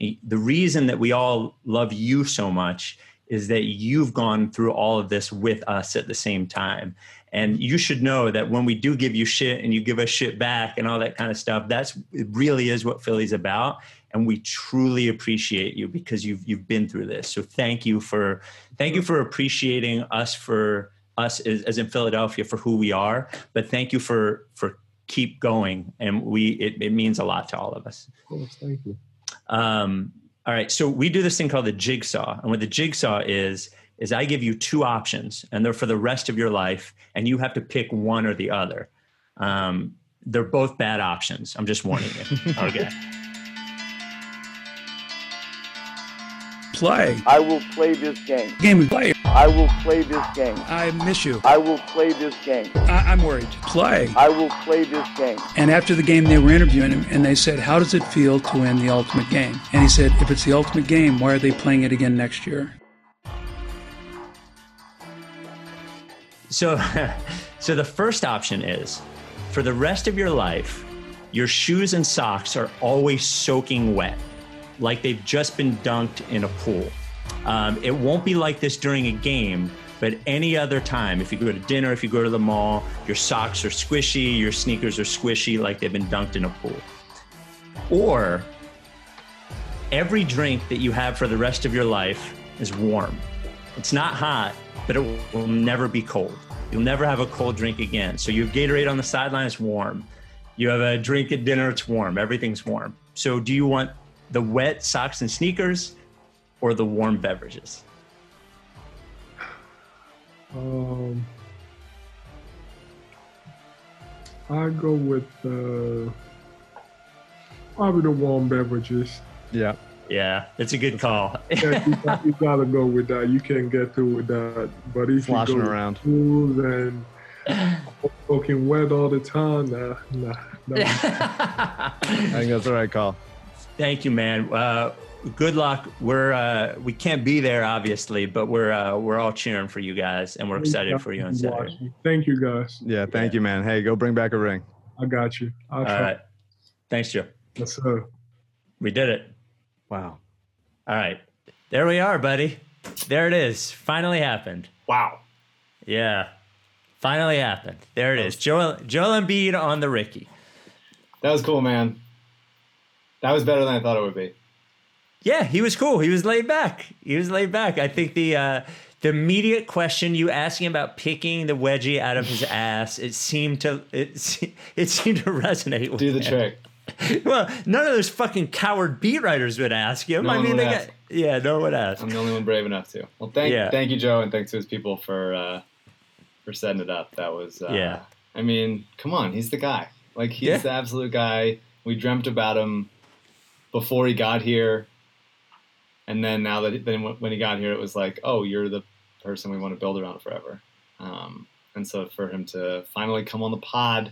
the reason that we all love you so much is that you've gone through all of this with us at the same time and you should know that when we do give you shit and you give us shit back and all that kind of stuff that's it really is what philly's about and we truly appreciate you because you've you've been through this. So thank you for thank you for appreciating us for us as, as in Philadelphia for who we are. But thank you for for keep going, and we it, it means a lot to all of us. Of course, thank you. Um, all right, so we do this thing called the jigsaw, and what the jigsaw is is I give you two options, and they're for the rest of your life, and you have to pick one or the other. Um, they're both bad options. I'm just warning you. Okay. Play. I will play this game. Game we play. I will play this game. I miss you. I will play this game. I- I'm worried. Play. I will play this game. And after the game, they were interviewing him, and they said, "How does it feel to win the ultimate game?" And he said, "If it's the ultimate game, why are they playing it again next year?" So, so the first option is for the rest of your life, your shoes and socks are always soaking wet, like they've just been dunked in a pool. Um, it won't be like this during a game, but any other time, if you go to dinner, if you go to the mall, your socks are squishy, your sneakers are squishy, like they've been dunked in a pool. Or every drink that you have for the rest of your life is warm. It's not hot, but it will never be cold. You'll never have a cold drink again. So you have Gatorade on the sideline, it's warm. You have a drink at dinner, it's warm. Everything's warm. So do you want the wet socks and sneakers or the warm beverages? Um, I go with uh, probably the warm beverages. Yeah. Yeah, it's a good call. Yeah, you, got- you gotta go with that. You can't get through with that. But if Sloshing you go around. smooth and soaking wet all the time, nah, nah, nah. I think that's the right call. Thank you, man. Uh, good luck. We're uh, we can't be there, obviously, but we're uh, we're all cheering for you guys, and we're excited for you on Saturday. Watching. Thank you guys. Yeah, thank you, man. Hey, go bring back a ring. I got you. I'll All try. right. Thanks, Joe. Yes, sir. We did it. Wow. All right. There we are, buddy. There it is. Finally happened. Wow. Yeah. Finally happened. There it is. Joel Joel Embiid on the Ricky. That was cool, man. That was better than I thought it would be. Yeah, he was cool. He was laid back. He was laid back. I think the uh, the immediate question you asking about picking the wedgie out of his ass, it seemed to it it seemed to resonate with Do the him. trick. Well, none of those fucking coward beat writers would ask him. No I mean, they ask. got yeah, no one would ask. I'm the only one brave enough to. Well, thank Yeah. thank you, Joe, and thanks to his people for uh, for setting it up. That was uh, Yeah. I mean, come on, he's the guy. Like he's Yeah. the absolute guy. We dreamt about him before he got here, and then now that then when he got here, it was like, oh, you're the person we want to build around forever. Um, and so for him to finally come on the pod,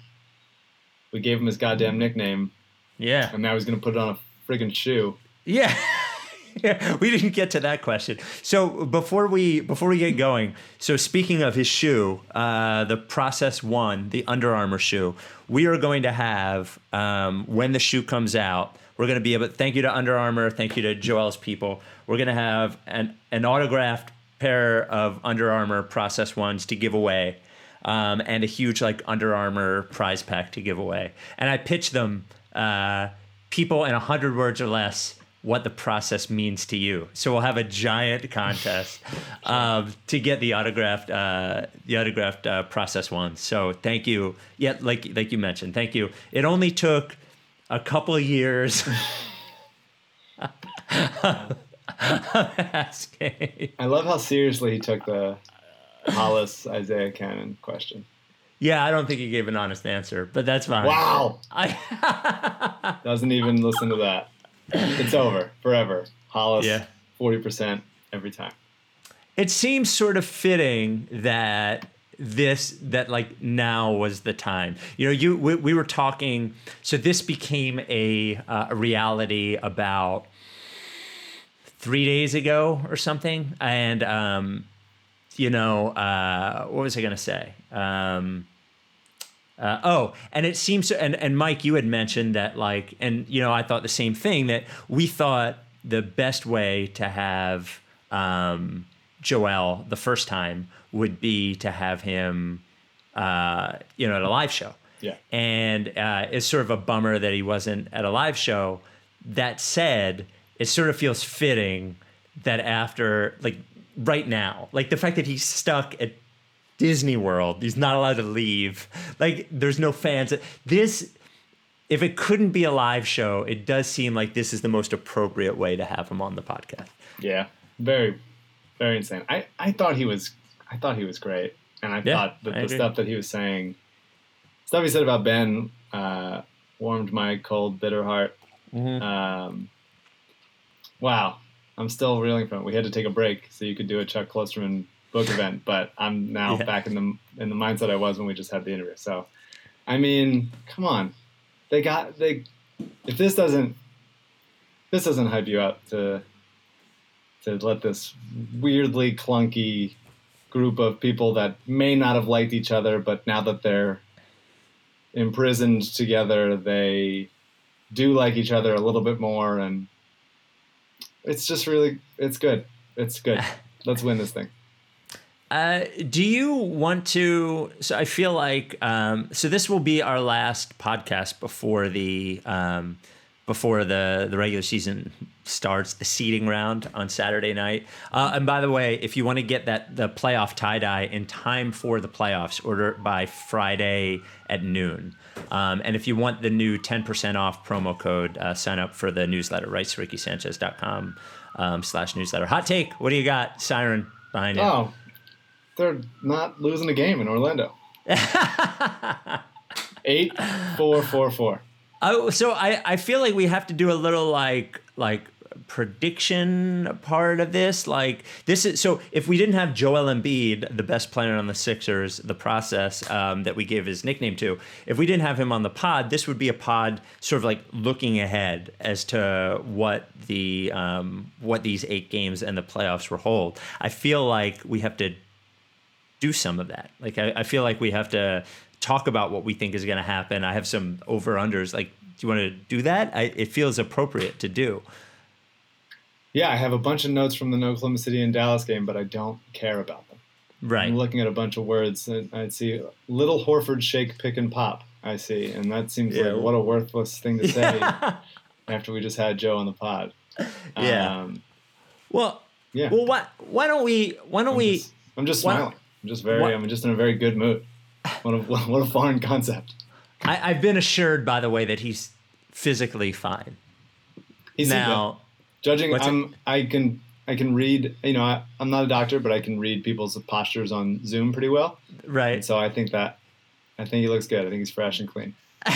we gave him his goddamn nickname, Yeah. and now he's gonna put it on a friggin' shoe. Yeah. Yeah, we didn't get to that question. So before we before we get going, so speaking of his shoe, uh, the Process One, the Under Armour shoe, we are going to have um, when the shoe comes out. We're going to be able. Thank you to Under Armour. Thank you to Joel's people. We're going to have an an autographed pair of Under Armour Process Ones to give away, um, and a huge like Under Armour prize pack to give away. And I pitch them. Uh, people in a hundred words or less what the process means to you. So we'll have a giant contest um, to get the autographed uh, the autographed uh, process one. So thank you. Yeah, like like you mentioned, thank you. It only took a couple of years. asking. I love how seriously he took the Hollis Isaiah Canaan question. Yeah, I don't think he gave an honest answer, but that's fine. Wow. I Doesn't even listen to that. It's over forever. Hollis, Yeah. forty percent every time. it seems sort of fitting that this that like now was the time. You know you we, we were talking so this became a uh, a reality about three days ago or something and um you know uh what was i gonna say? Um uh, oh, and it seems, and and Mike, you had mentioned that, like, and you know, I thought the same thing that we thought the best way to have um, Joel the first time would be to have him, uh, you know, at a live show. Yeah. And uh, it's sort of a bummer that he wasn't at a live show. That said, it sort of feels fitting that after, like, right now, like the fact that he's stuck at Disney World. He's not allowed to leave. Like, there's no fans. This, if it couldn't be a live show, it does seem like this is the most appropriate way to have him on the podcast. Yeah, very, very insane. I, I thought he was, I thought he was great, and I Yeah, thought that I the agree. stuff that he was saying, stuff he said about Ben, uh, warmed my cold, bitter heart. Mm-hmm. Um, wow, I'm still reeling from it. We had to take a break so you could do a Chuck Klosterman book event, but I'm now Yeah. back in the in the mindset I was when we just had the interview. So, I mean, come on, they got they. If this doesn't, this doesn't hype you up to to let this weirdly clunky group of people that may not have liked each other, but now that they're imprisoned together, they do like each other a little bit more, and it's just really it's good. It's good. Let's win this thing. Uh, do you want to? So I feel like um, so this will be our last podcast before the um, before the the regular season starts, the seeding round on Saturday night. Uh, and by the way, if you want to get that the playoff tie dye in time for the playoffs, order it by Friday at noon. Um, and if you want the new 10% off promo code, uh, sign up for the newsletter, right? RickySanchez.com um, slash newsletter. Hot take. What do you got, Siren, behind you? Oh, they're not losing a game in Orlando. Eight, four, four, four. Oh, so I, I feel like we have to do a little like like prediction part of this. Like this is so if we didn't have Joel Embiid, the best player on the Sixers, the process um, that we gave his nickname to, if we didn't have him on the pod, this would be a pod sort of like looking ahead as to what the um, what these eight games and the playoffs will hold. I feel like we have to do some of that. Like I, I feel like we have to talk about what we think is going to happen. I have some over unders. Like, do you want to do that? I, it feels appropriate to do. Yeah, I have a bunch of notes from the Oklahoma City and Dallas game, but I don't care about them. Right. I'm looking at a bunch of words. And I see little Horford shake, pick, and pop. I see, and that seems Yeah. like what a worthless thing to say after we just had Joe on the pod. Yeah. Um, Well, yeah. well, why why don't we why don't I'm we just, I'm just why- smiling. I'm just very. why- I'm just in a very good mood. What a what a foreign concept. I, I've been assured, by the way, that he's physically fine. He seemed now, Judging, I'm, I can I can read. You know, I, I'm not a doctor, but I can read people's postures on Zoom pretty well. right? And so I think that I think he looks good. I think he's fresh and clean.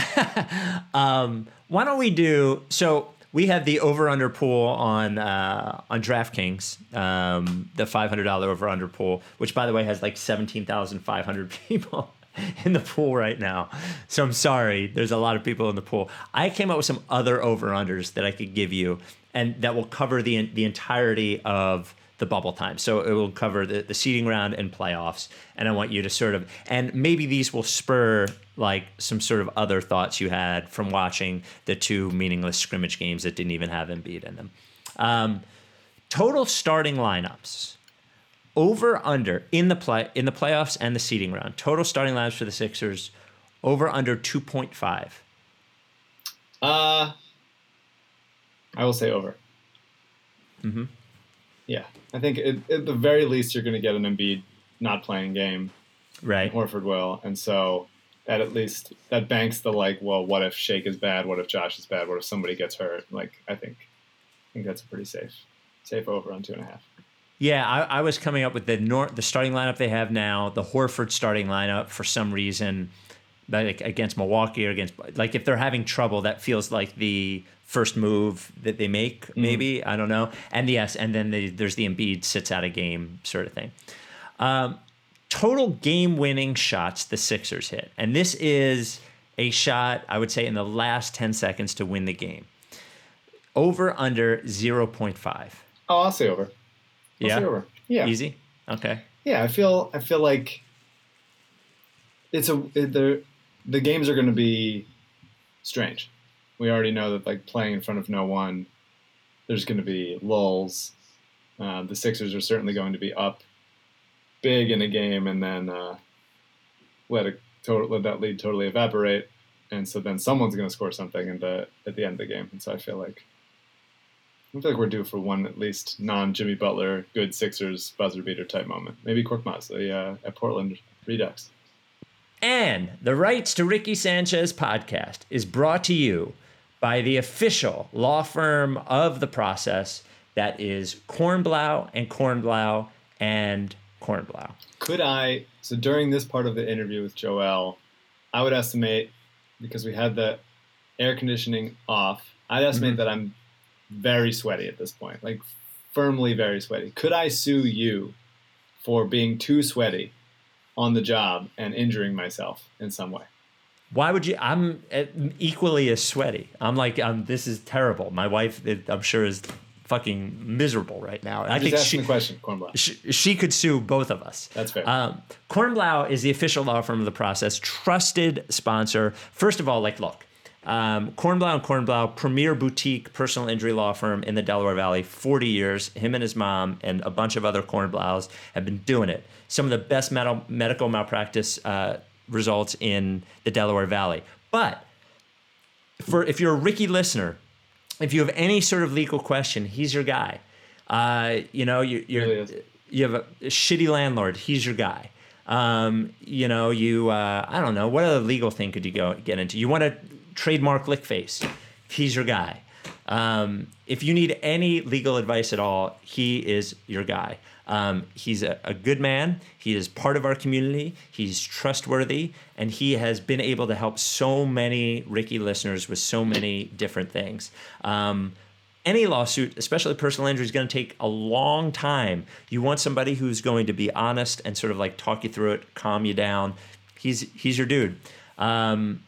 Um, why don't we do so? We have the over under pool on uh, on DraftKings, um, the five hundred dollar over under pool, which by the way has like seventeen thousand five hundred people in the pool right now. So I'm sorry, there's a lot of people in the pool. I came up with some other over unders that I could give you, and that will cover the the entirety of the bubble time. So it will cover the, the seeding round and playoffs. And I want you to sort of, and maybe these will spur like some sort of other thoughts you had from watching the two meaningless scrimmage games that didn't even have Embiid in them. Um, total starting lineups over under in the play in the playoffs and the seeding round. Total starting lineups for the Sixers over under 2.5. Uh, I will say over. Mhm. Yeah, I think it, at the very least you're going to get an Embiid not playing game. Right. Horford will, and so that at least that banks the like, well, what if Shake is bad? What if Josh is bad? What if somebody gets hurt? Like, I think, I think that's a pretty safe, safe over on two and a half. Yeah, I, I was coming up with the nor- the starting lineup they have now, the Horford starting lineup for some reason, like against Milwaukee or against like if they're having trouble, that feels like the first move that they make. Maybe I don't know. And yes, and then the, there's the Embiid sits out a game sort of thing. Um, total game winning shots the Sixers hit, and this is a shot I would say in the last ten seconds to win the game. Over under zero point five. Oh, I'll say over. Yeah. Yeah. Easy. Okay. Yeah, I feel I feel like it's a the the games are going to be strange. We already know that like playing in front of no one, there's going to be lulls. Uh, the Sixers are certainly going to be up big in a game and then uh, let a total let that lead totally evaporate, and so then someone's going to score something in the at the end of the game. And so I feel like I feel like we're due for one at least non Jimmy Butler good Sixers buzzer beater type moment. Maybe Korkmaz the, uh, at Portland Redux. And the Rights to Ricky Sanchez podcast is brought to you by the official law firm of the process that is Kornblau and Kornblau and Kornblau. Could I? So during this part of the interview with Joel, I would estimate because we had the air conditioning off. I'd estimate that I'm very sweaty at this point, like firmly very sweaty. Could I sue you for being too sweaty on the job and injuring myself in some way? Why would you? I'm uh, equally as sweaty. I'm like, um, this is terrible. My wife, it, I'm sure, is fucking miserable right now. I think she, question, Kornblau. she, she could sue both of us. That's fair. Um, Kornblau is the official law firm of the process, trusted sponsor. First of all, like, look, um, Kornblau and Kornblau, premier boutique personal injury law firm in the Delaware Valley, 40 years. Him and his mom and a bunch of other Kornblaus have been doing it. Some of the best med- medical malpractice uh, results in the Delaware Valley. But for if you're a Ricky listener, if you have any sort of legal question, he's your guy. Uh, you know, you, you're Really you have a, shitty landlord. He's your guy. Um, you know, you uh, I don't know what other legal thing could you go get into? You want to trademark Lickface? He's your guy. Um, if you need any legal advice at all, he is your guy. Um, he's a, a good man. He is part of our community. He's trustworthy, and he has been able to help so many Ricky listeners with so many different things. Um, any lawsuit, especially personal injury, is going to take a long time. You want somebody who's going to be honest and sort of like talk you through it, calm you down. He's he's your dude. Um,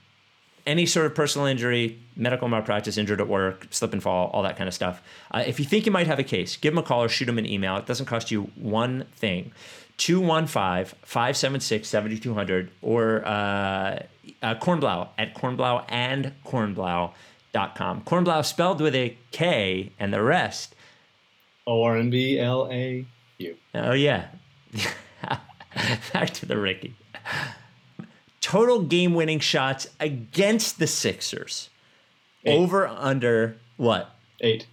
any sort of personal injury, medical malpractice, injured at work, slip and fall, all that kind of stuff. Uh, if you think you might have a case, give them a call or shoot them an email. It doesn't cost you one thing. 215 576 7200 or uh, uh, Kornblau at Kornblau and Kornblau.com. Kornblau spelled with a K and the rest. O R N B L A U. Oh, yeah. Back to the Ricky. Total game winning shots against the Sixers. Eight. Over under what? Eight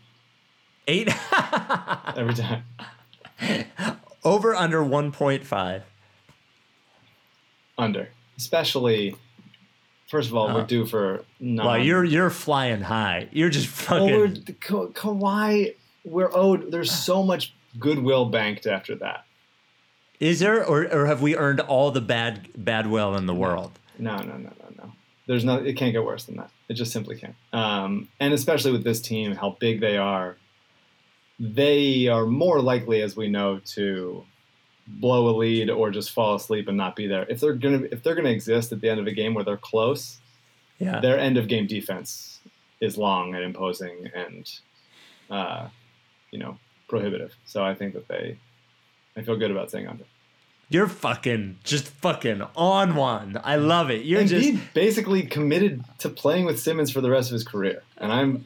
Eight? every time. Over under 1.5. Under. Especially, first of all, Uh, we're due for non. Wow, you're you're flying high. You're just Well, fucking. we're, Ka- Kawhi, we're owed. There's so much goodwill banked after that. Is there, or, or have we earned all the bad bad will in the world? No, no, no, no, no. There's no. It can't get worse than that. It just simply can't. Um, and especially with this team, how big they are, they are more likely, as we know, to blow a lead or just fall asleep and not be there. If they're gonna, if they're gonna exist at the end of a game where they're close, Yeah. their end of game defense is long and imposing and, uh, you know, prohibitive. So I think that they, I feel good about saying under. You're fucking just fucking on one. I love it. You're just basically committed to playing with Simmons for the rest of his career, and I'm,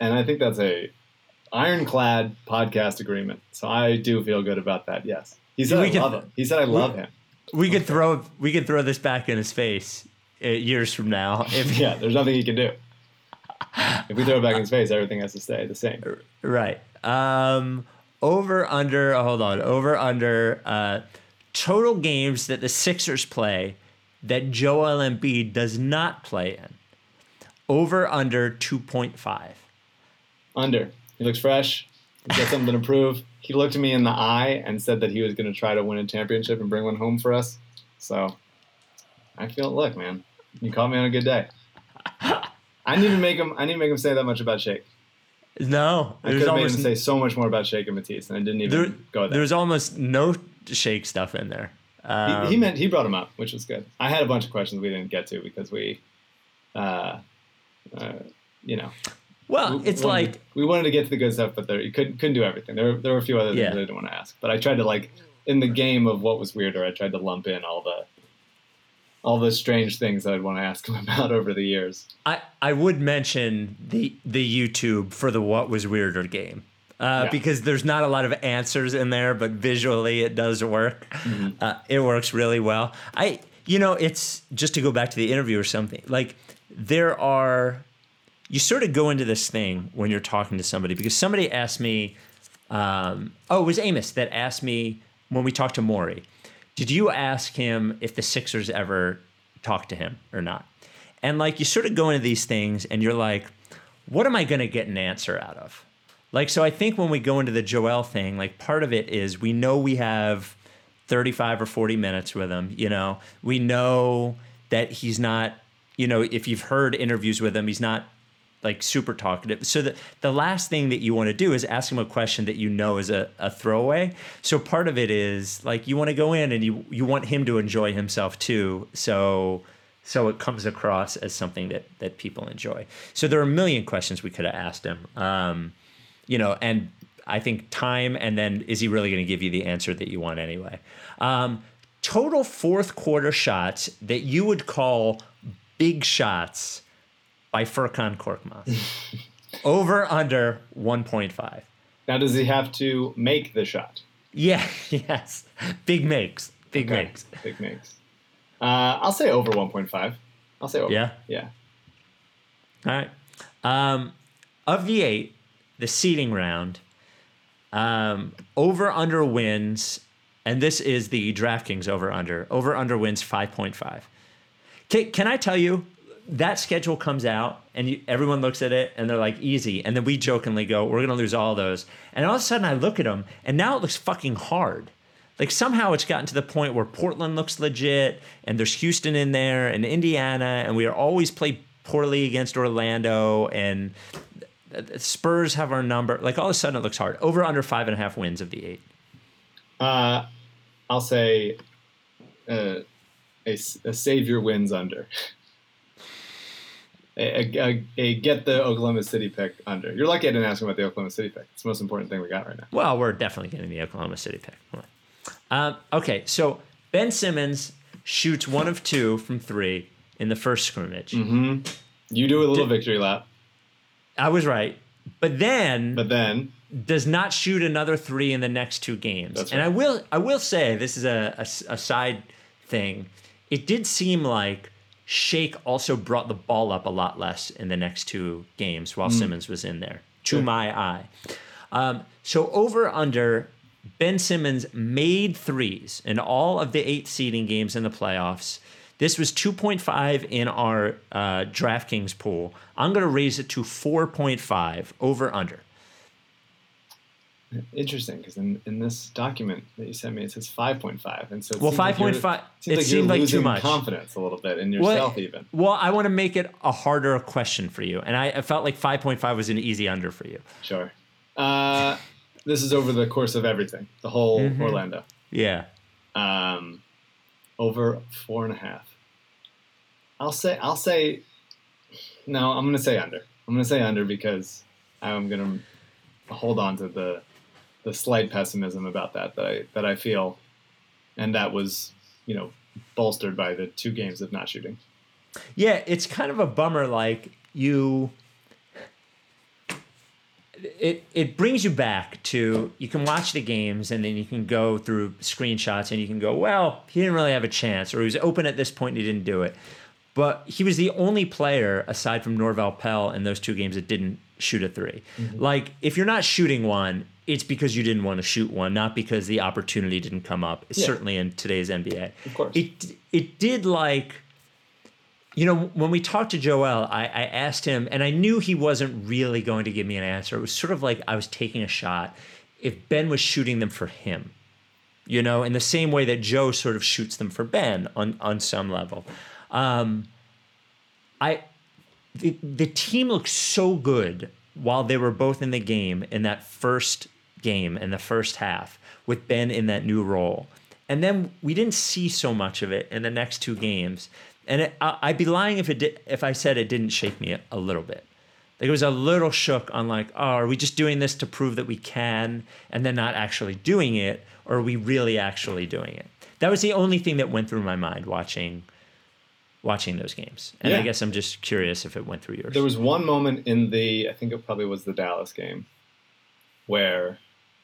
and I think that's a ironclad podcast agreement. So I do feel good about that. Yes, he said We I can- love him. He said I love him. we could throw we could throw this back in his face uh, years from now if Yeah, there's nothing he can do. If we throw it back in his face, everything has to stay the same. Right. Um, over under. oh, hold on. Over under. Uh, total games that the Sixers play that Joel Embiid does not play in. Over under two point five. Under. He looks fresh. He's got something to prove. He looked me in the eye and said that he was going to try to win a championship and bring one home for us. So I feel look, man. You caught me on a good day. I didn't even make him. I didn't even make him say that much about Shake. No, I could have made him say so much more about Shake and Matisse, and I didn't even there, go there. There's almost no shake stuff in there. Um, he, he meant he brought him up, which was good. I had a bunch of questions we didn't get to because we, uh, uh, you know. Well, we it's wanted- like we wanted to get to the good stuff, but there you couldn't couldn't do everything. There were, there were a few other things Yeah. I didn't want to ask, but I tried to like in the game of what was weirder. I tried to lump in all the all the strange things I'd want to ask him about over the years. I, I would mention the the YouTube for the what was weirder game. Uh, Yeah. Because there's not a lot of answers in there, but visually it does work. Uh, it works really well. I, you know, it's just to go back to the interview or something. Like there are, you sort of go into this thing when you're talking to somebody because somebody asked me, um, oh, it was Amos that asked me when we talked to Maury, did you ask him if the Sixers ever talked to him or not? And like you sort of go into these things and you're like, what am I going to get an answer out of? Like, so I think when we go into the Joel thing, like part of it is we know we have 35 or 40 minutes with him. You know, we know that he's not, you know, if you've heard interviews with him, he's not like super talkative. So the, the last thing that you want to do is ask him a question that you know is a, a throwaway. So part of it is like you want to go in and you you want him to enjoy himself too. So so it comes across as something that that people enjoy. So there are a million questions we could have asked him. Um, you know, and I think time and then is he really going to give you the answer that you want anyway? Um, total fourth quarter shots that you would call big shots by Furkan Korkmaz. Over under 1.5. Now, does he have to make the shot? Yeah, yes. Big makes. Big Okay. makes. Big makes. Uh, I'll say over 1.5. I'll say over. Yeah? Yeah. All right. Um, of the eight, the seeding round, um, over under wins, and this is the DraftKings over under. Over under wins 5.5. Can, can I tell you, that schedule comes out and you, everyone looks at it and they're like, easy. And then we jokingly go, we're going to lose all those. And all of a sudden I look at them and now it looks fucking hard. Like somehow it's gotten to the point where Portland looks legit and there's Houston in there and Indiana and we are always play poorly against Orlando and Spurs have our number. Like all of a sudden it looks hard. Over under five and a half wins of the eight. Uh, I'll say uh, a, a savior wins under. A, a, a get the Oklahoma City pick under. You're lucky I didn't ask him about the Oklahoma City pick. It's the most important thing we got right now. Well, we're definitely getting the Oklahoma City pick. Um, okay, so Ben Simmons shoots one of two from three in the first scrimmage. Mm-hmm. You do a little victory lap, I was right, but then but then does not shoot another three in the next two games. That's And. I will, I will say this is a a side thing. It did seem like Shake also brought the ball up a lot less in the next two games while Simmons was in there. To Sure. my eye. Um, so over under Ben Simmons made threes in all of the eight seeding games in the playoffs. This was 2.5 in our uh, DraftKings pool. I'm going to raise it to 4.5 over under. Interesting because in, in this document that you sent me it says 5.5 and so it Well, like you're- 5.5 seems it like seemed like too much. confidence a little bit in Well, yourself even. Well, I want to make it a harder question for you, and I, I felt like 5.5 was an easy under for you. Sure. Uh, this is over the course of everything, the whole Mhm. Orlando. Yeah. Um, over four and a half. I'll say. I'll say. No, I'm gonna say under. I'm gonna say under because I'm gonna hold on to the the slight pessimism about that that I that I feel, and that was you know bolstered by the two games of not shooting. Yeah, it's kind of a bummer. Like you, it it brings you back to you can watch the games and then you can go through screenshots and you can go, well, he didn't really have a chance, or he was open at this point and he didn't do it. But he was the only player aside from Norvel Pelle in those two games that didn't shoot a 3 Mm-hmm. Like if you're not shooting one, it's because you didn't want to shoot one, not because the opportunity didn't come up. Yeah. Certainly in today's NBA. Of course. It it did like you know, when we talked to Joel, I, I asked him, and I knew he wasn't really going to give me an answer. It was sort of like I was taking a shot. If Ben was shooting them for him, you know, in the same way that Joe sort of shoots them for Ben on on some level. Um, I the, team looked so good while they were both in the game in that first game in the first half with Ben in that new role. And then we didn't see so much of it in the next two games. And it, I, I'd be lying if it did, if I said it didn't shake me a, a little bit. Like it was a little shook on like, oh, are we just doing this to prove that we can and then not actually doing it, or are we really actually doing it? That was the only thing that went through my mind watching watching those games. And I guess I'm just curious if it went through yours. There was one moment in the, I think it probably was the Dallas game, where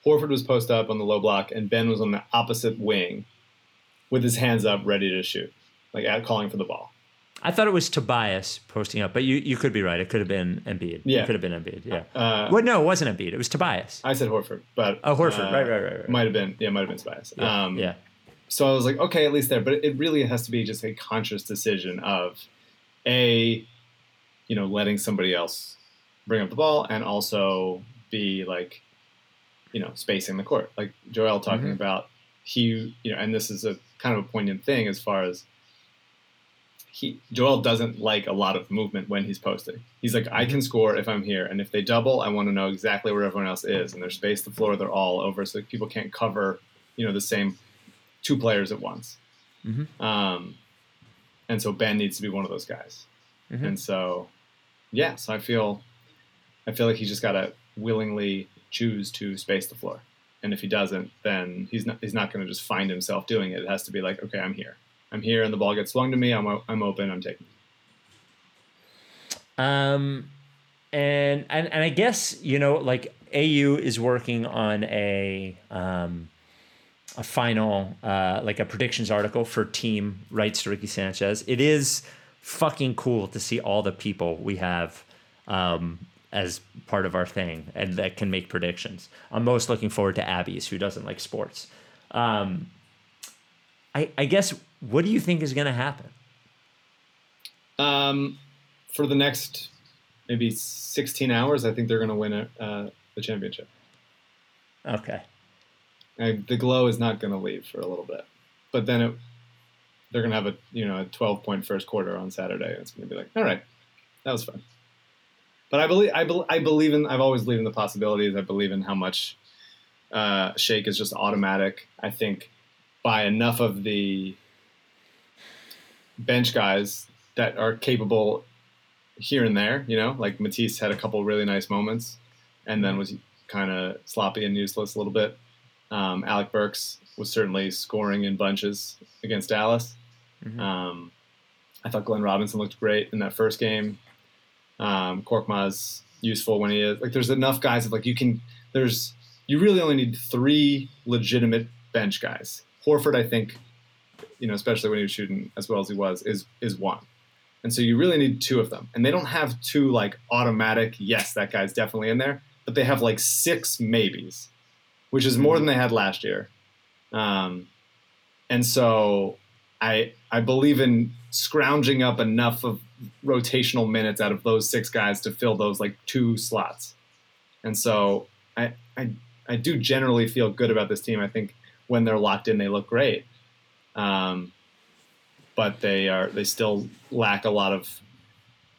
Horford was post up on the low block and Ben was on the opposite wing with his hands up, ready to shoot, like at calling for the ball. I thought it was Tobias posting up, but you, you could be right. It could have been Embiid. Yeah. It could have been Embiid. Yeah. Uh, well, no, it wasn't Embiid. It was Tobias. I said Horford, but Oh, Horford. uh, Right, right, right, right. Might have been, yeah, might have been Tobias. Yeah. Um, yeah. So I was like, okay, at least there. But it, really has to be just a conscious decision of a, you know, letting somebody else bring up the ball, and also be like, you know, spacing the court. Like Joel talking Mhm. about, he, you know, and this is a kind of a poignant thing as far as he Joel doesn't like a lot of movement when he's posting. He's like, I can score if I'm here, and if they double, I want to know exactly where everyone else is, and they're spaced the floor, they're all over, so people can't cover, you know, the same two players at once. Mhm. Um, and so Ben needs to be one of those guys. Mhm. And so, yeah, so I feel, I feel like he's just got to willingly choose to space the floor. And if he doesn't, then he's not he's not going to just find himself doing it. It has to be like, okay, I'm here. I'm here, and the ball gets swung to me. I'm I'm open. I'm taking. Um, and and and I guess you know, like AU is working on a um, a final uh, like a predictions article for Team Rights to Ricky Sanchez. It is fucking cool to see all the people we have um, as part of our thing and that can make predictions. I'm most looking forward to Abby's, who doesn't like sports. Um, I I guess what do you think is going to happen? Um, for the next maybe 16 hours, I think they're going to win a, uh, the championship. Okay. And the glow is not going to leave for a little bit, but then it, they're going to have a you know a 12 point first quarter on Saturday. And it's going to be like, all right, that was fun. But I believe I, bel I believe in I've always believed in the possibilities. I believe in how much uh, Shake is just automatic. I think by enough of the bench guys that are capable here and there, you know, like Matisse had a couple really nice moments and then was kind of sloppy and useless a little bit. Um, Alec Burks was certainly scoring in bunches against Dallas. Mhm. Um, I thought Glenn Robinson looked great in that first game. Um, Korkmaz useful when he is like. There's enough guys that like you can. There's you really only need three legitimate bench guys. Horford, I think, you know, especially when he was shooting as well as he was, is is one. And so you really need two of them. And they don't have two like automatic, yes, that guy's definitely in there, but they have like six maybes, which is more than they had last year. Um, and so I I believe in scrounging up enough of rotational minutes out of those six guys to fill those like two slots. And so I I I do generally feel good about this team. I think when they're locked in, they look great. Um, but they are they still lack a lot of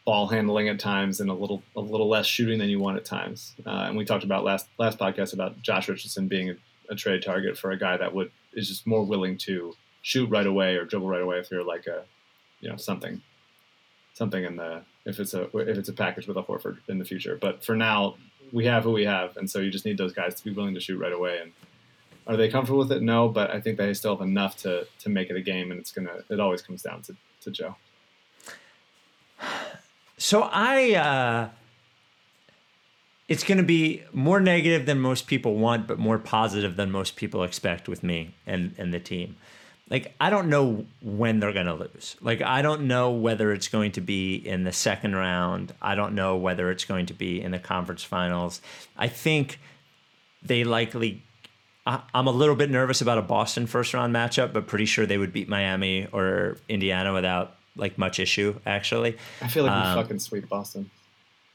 ball handling at times and a little a little less shooting than you want at times. Uh, and we talked about last last podcast about Josh Richardson being a, a trade target for a guy that would is just more willing to shoot right away or dribble right away if you're like a you know something something in the if it's a if it's a package with a Horford in the future. But for now, we have who we have, and so you just need those guys to be willing to shoot right away. And are they comfortable with it? No, but I think they still have enough to to make it a game, and it's gonna it always comes down to to Joe. So I, uh, it's going to be more negative than most people want, but more positive than most people expect with me and and the team. like I don't know when they're going to lose. Like I don't know whether it's going to be in the second round. I don't know whether it's going to be in the conference finals. I think they likely. I'm a little bit nervous about a Boston first round matchup, but pretty sure they would beat Miami or Indiana without like much issue. Actually, I feel like we Um, fucking sweep Boston.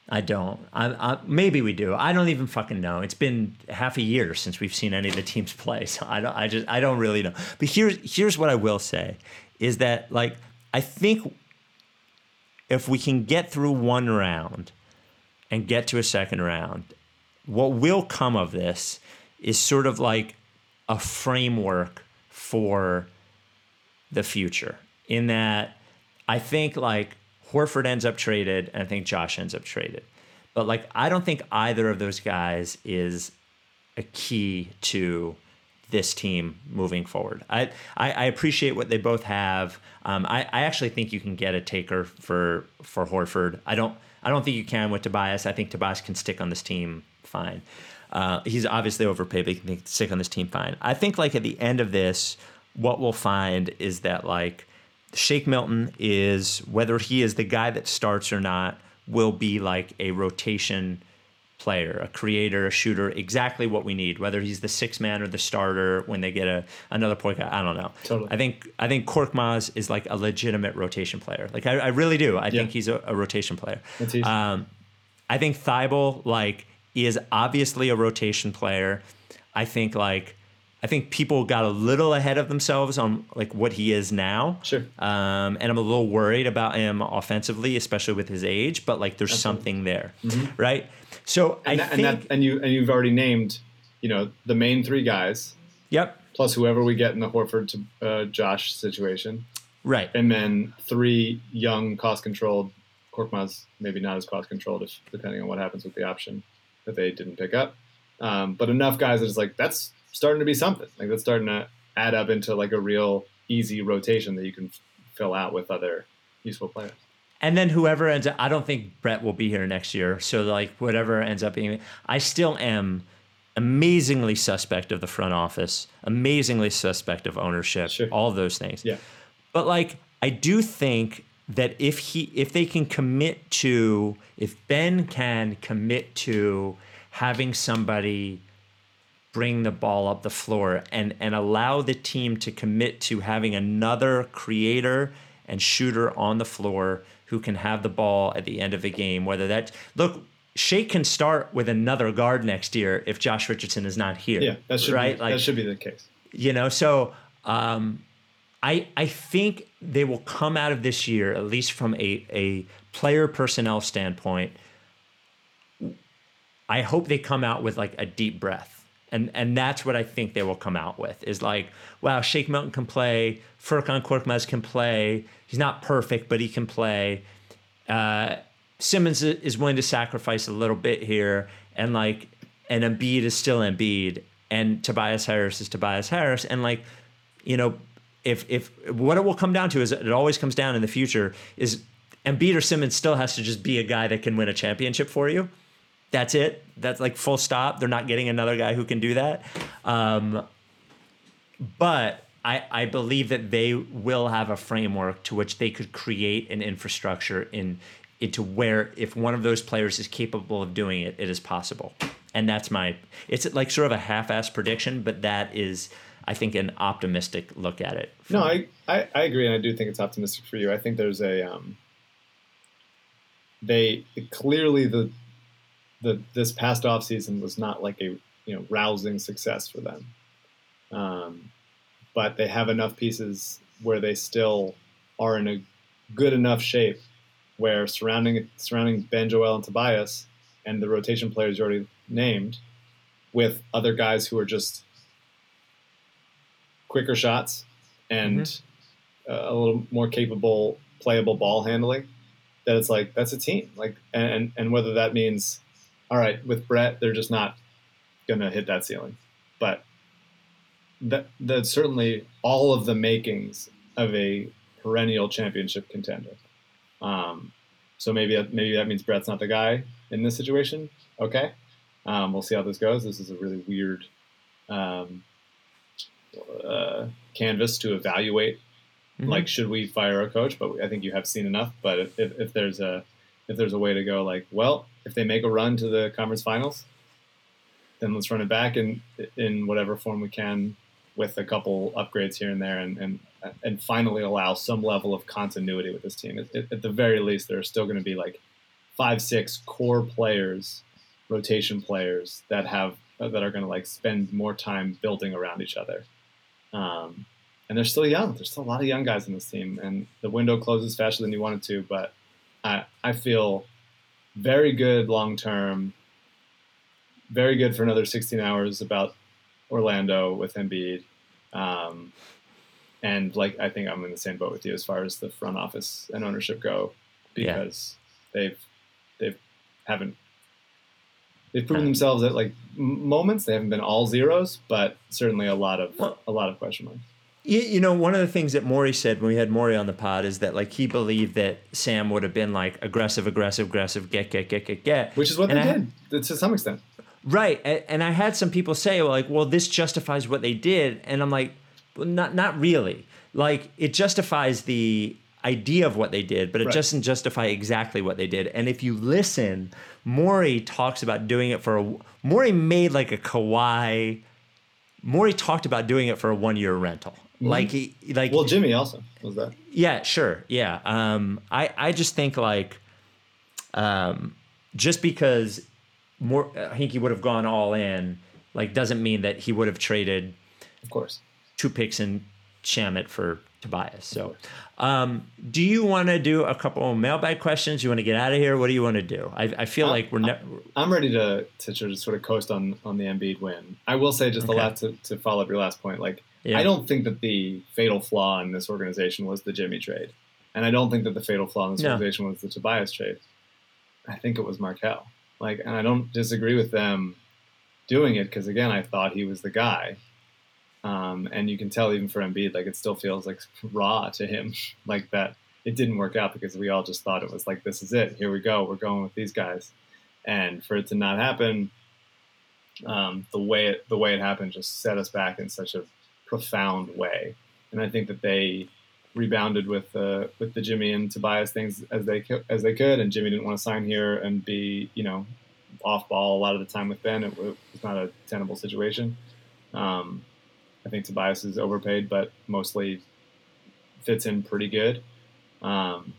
I don't. I, I, maybe we do. I don't even fucking know. It's been half a year since we've seen any of the teams play, so I don't. I just I don't really know. But here's here's what I will say is that like I think if we can get through one round and get to a second round, what will come of this is sort of like a framework for the future. In that, I think like Horford ends up traded, and I think Josh ends up traded. But like, I don't think either of those guys is a key to this team moving forward. I I, I appreciate what they both have. Um, I, I actually think you can get a taker for for Horford. I don't I don't think you can with Tobias. I think Tobias can stick on this team fine. Uh, he's obviously overpaid, but he can stick on this team fine. I think like at the end of this, what we'll find is that like Shake Milton is whether he is the guy that starts or not will be like a rotation player, a creator, a shooter, exactly what we need. Whether he's the six man or the starter when they get a another point guard, I don't know. Totally. I think I think Korkmaz is like a legitimate rotation player. Like I, I really do. I think he's a, a rotation player. Um, I think Thybulle like is obviously a rotation player. I think like I think people got a little ahead of themselves on like what he is now. Sure. Um, and I'm a little worried about him offensively, especially with his age. But like, there's something there, right? So And, I that, think, and that and you and you've already named, you know, the main three guys yep, plus whoever we get in the Horford to uh, Josh situation, right. and then three young, cost-controlled. Korkmaz maybe not as cost-controlled, if depending on what happens with the option that they didn't pick up. Um, but enough guys that it's like that's starting to be something. Like that's starting to add up into like a real easy rotation that you can f- fill out with other useful players. And then whoever ends up, I don't think Brett will be here next year. So like whatever ends up being, I still am amazingly suspect of the front office, amazingly suspect of ownership, Sure. all those things. Yeah. But like I do think that if he if they can commit to if Ben can commit to having somebody bring the ball up the floor and and allow the team to commit to having another creator and shooter on the floor who can have the ball at the end of the game whether that look Shake can start with another guard next year if Josh Richardson is not here. Yeah, that should right. be, that should be the case. you know so um i i think they will come out of this year at least from a a player personnel standpoint i hope they come out with like a deep breath and and that's what i think they will come out with is like wow shake Milton can play furkan korkmaz can play. He's not perfect but he can play. Uh Simmons is willing to sacrifice a little bit here, and like, and Embiid is still Embiid, and Tobias Harris is Tobias Harris, and like, you know, if if what it will come down to is it always comes down in the future is Embiid or Simmons still has to just be a guy that can win a championship for you. That's it. That's like full stop. They're not getting another guy who can do that. Um, but I, I believe that they will have a framework to which they could create an infrastructure in into where if one of those players is capable of doing it, it is possible. And that's my it's like sort of a half-ass prediction, but that is I think an optimistic look at it. No, I, I, I agree, and I do think it's optimistic for you. I think there's a um, they clearly the the this past off season was not like a you know rousing success for them, um, but they have enough pieces where they still are in a good enough shape where surrounding surrounding Ben Joel and Tobias and the rotation players you already named with other guys who are just quicker shots and uh, a little more capable playable ball handling that it's like that's a team. Like and and whether that means all right with Brett they're just not gonna hit that ceiling but that that's certainly all of the makings of a perennial championship contender um, so maybe that, maybe that means Brett's not the guy in this situation okay um, we'll see how this goes this is a really weird um, uh, canvas to evaluate. Mhm. Like, should we fire a coach? But I think you have seen enough. But if, if, if there's a if there's a way to go, like, well, if they make a run to the conference finals, then let's run it back in in whatever form we can, with a couple upgrades here and there, and and, and finally allow some level of continuity with this team. At, at the very least, there are still going to be like five, six core players, rotation players that have that are going to like spend more time building around each other. Um, and they're still young. There's still a lot of young guys in this team, and the window closes faster than you want it to. But I I feel very good long term. Very good for another 16 hours about Orlando with Embiid. Um, and like I think I'm in the same boat with you as far as the front office and ownership go, Yeah. because they've they've haven't they've proven themselves at like m- moments. They haven't been all zeros, but certainly a lot of Well- a lot of question marks. You, you know, one of the things that Maury said when we had Maury on the pod is that like he believed that Sam would have been like aggressive, aggressive, aggressive, get, get, get, get, get. Which is what And they I- did to some extent. Right, and I had some people say, well, like, well, this justifies what they did, and I'm like, well, not not really. Like, it justifies the idea of what they did, but it Right. doesn't justify exactly what they did. And if you listen, Maury talks about doing it for a. Maury made like a Kawhi. Maury talked about doing it for a one year rental. Like he like Well, Jimmy also was that. yeah, sure. Yeah. Um, I, I just think like, um, just because more, I think he would have gone all in, like, doesn't mean that he would have traded Of course. two picks and Shamet for Tobias. So, um, do you want to do a couple of mailbag questions? You want to get out of here? What do you want to do? I, I feel Uh, like we're ne- I'm ready to to sort of- coast on on the Embiid win. I will say just the Okay. last to, to follow up your last point. Like Yeah. I don't think that the fatal flaw in this organization was the Jimmy trade, and I don't think that the fatal flaw in this No. organization was the Tobias trade. I think it was Markelle. Like, and I don't disagree with them doing it because again, I thought he was the guy. Um, and you can tell even for Embiid, like it still feels like raw to him, like that it didn't work out because we all just thought it was like this is it, here we go, we're going with these guys, and for it to not happen, um, the way it the way it happened just set us back in such a profound way, and I think that they rebounded with uh, with the Jimmy and Tobias things as they as they could, and Jimmy didn't want to sign here and be you know off ball a lot of the time with Ben. It, it was not a tenable situation. Um, I think Tobias is overpaid, but mostly fits in pretty good. Um,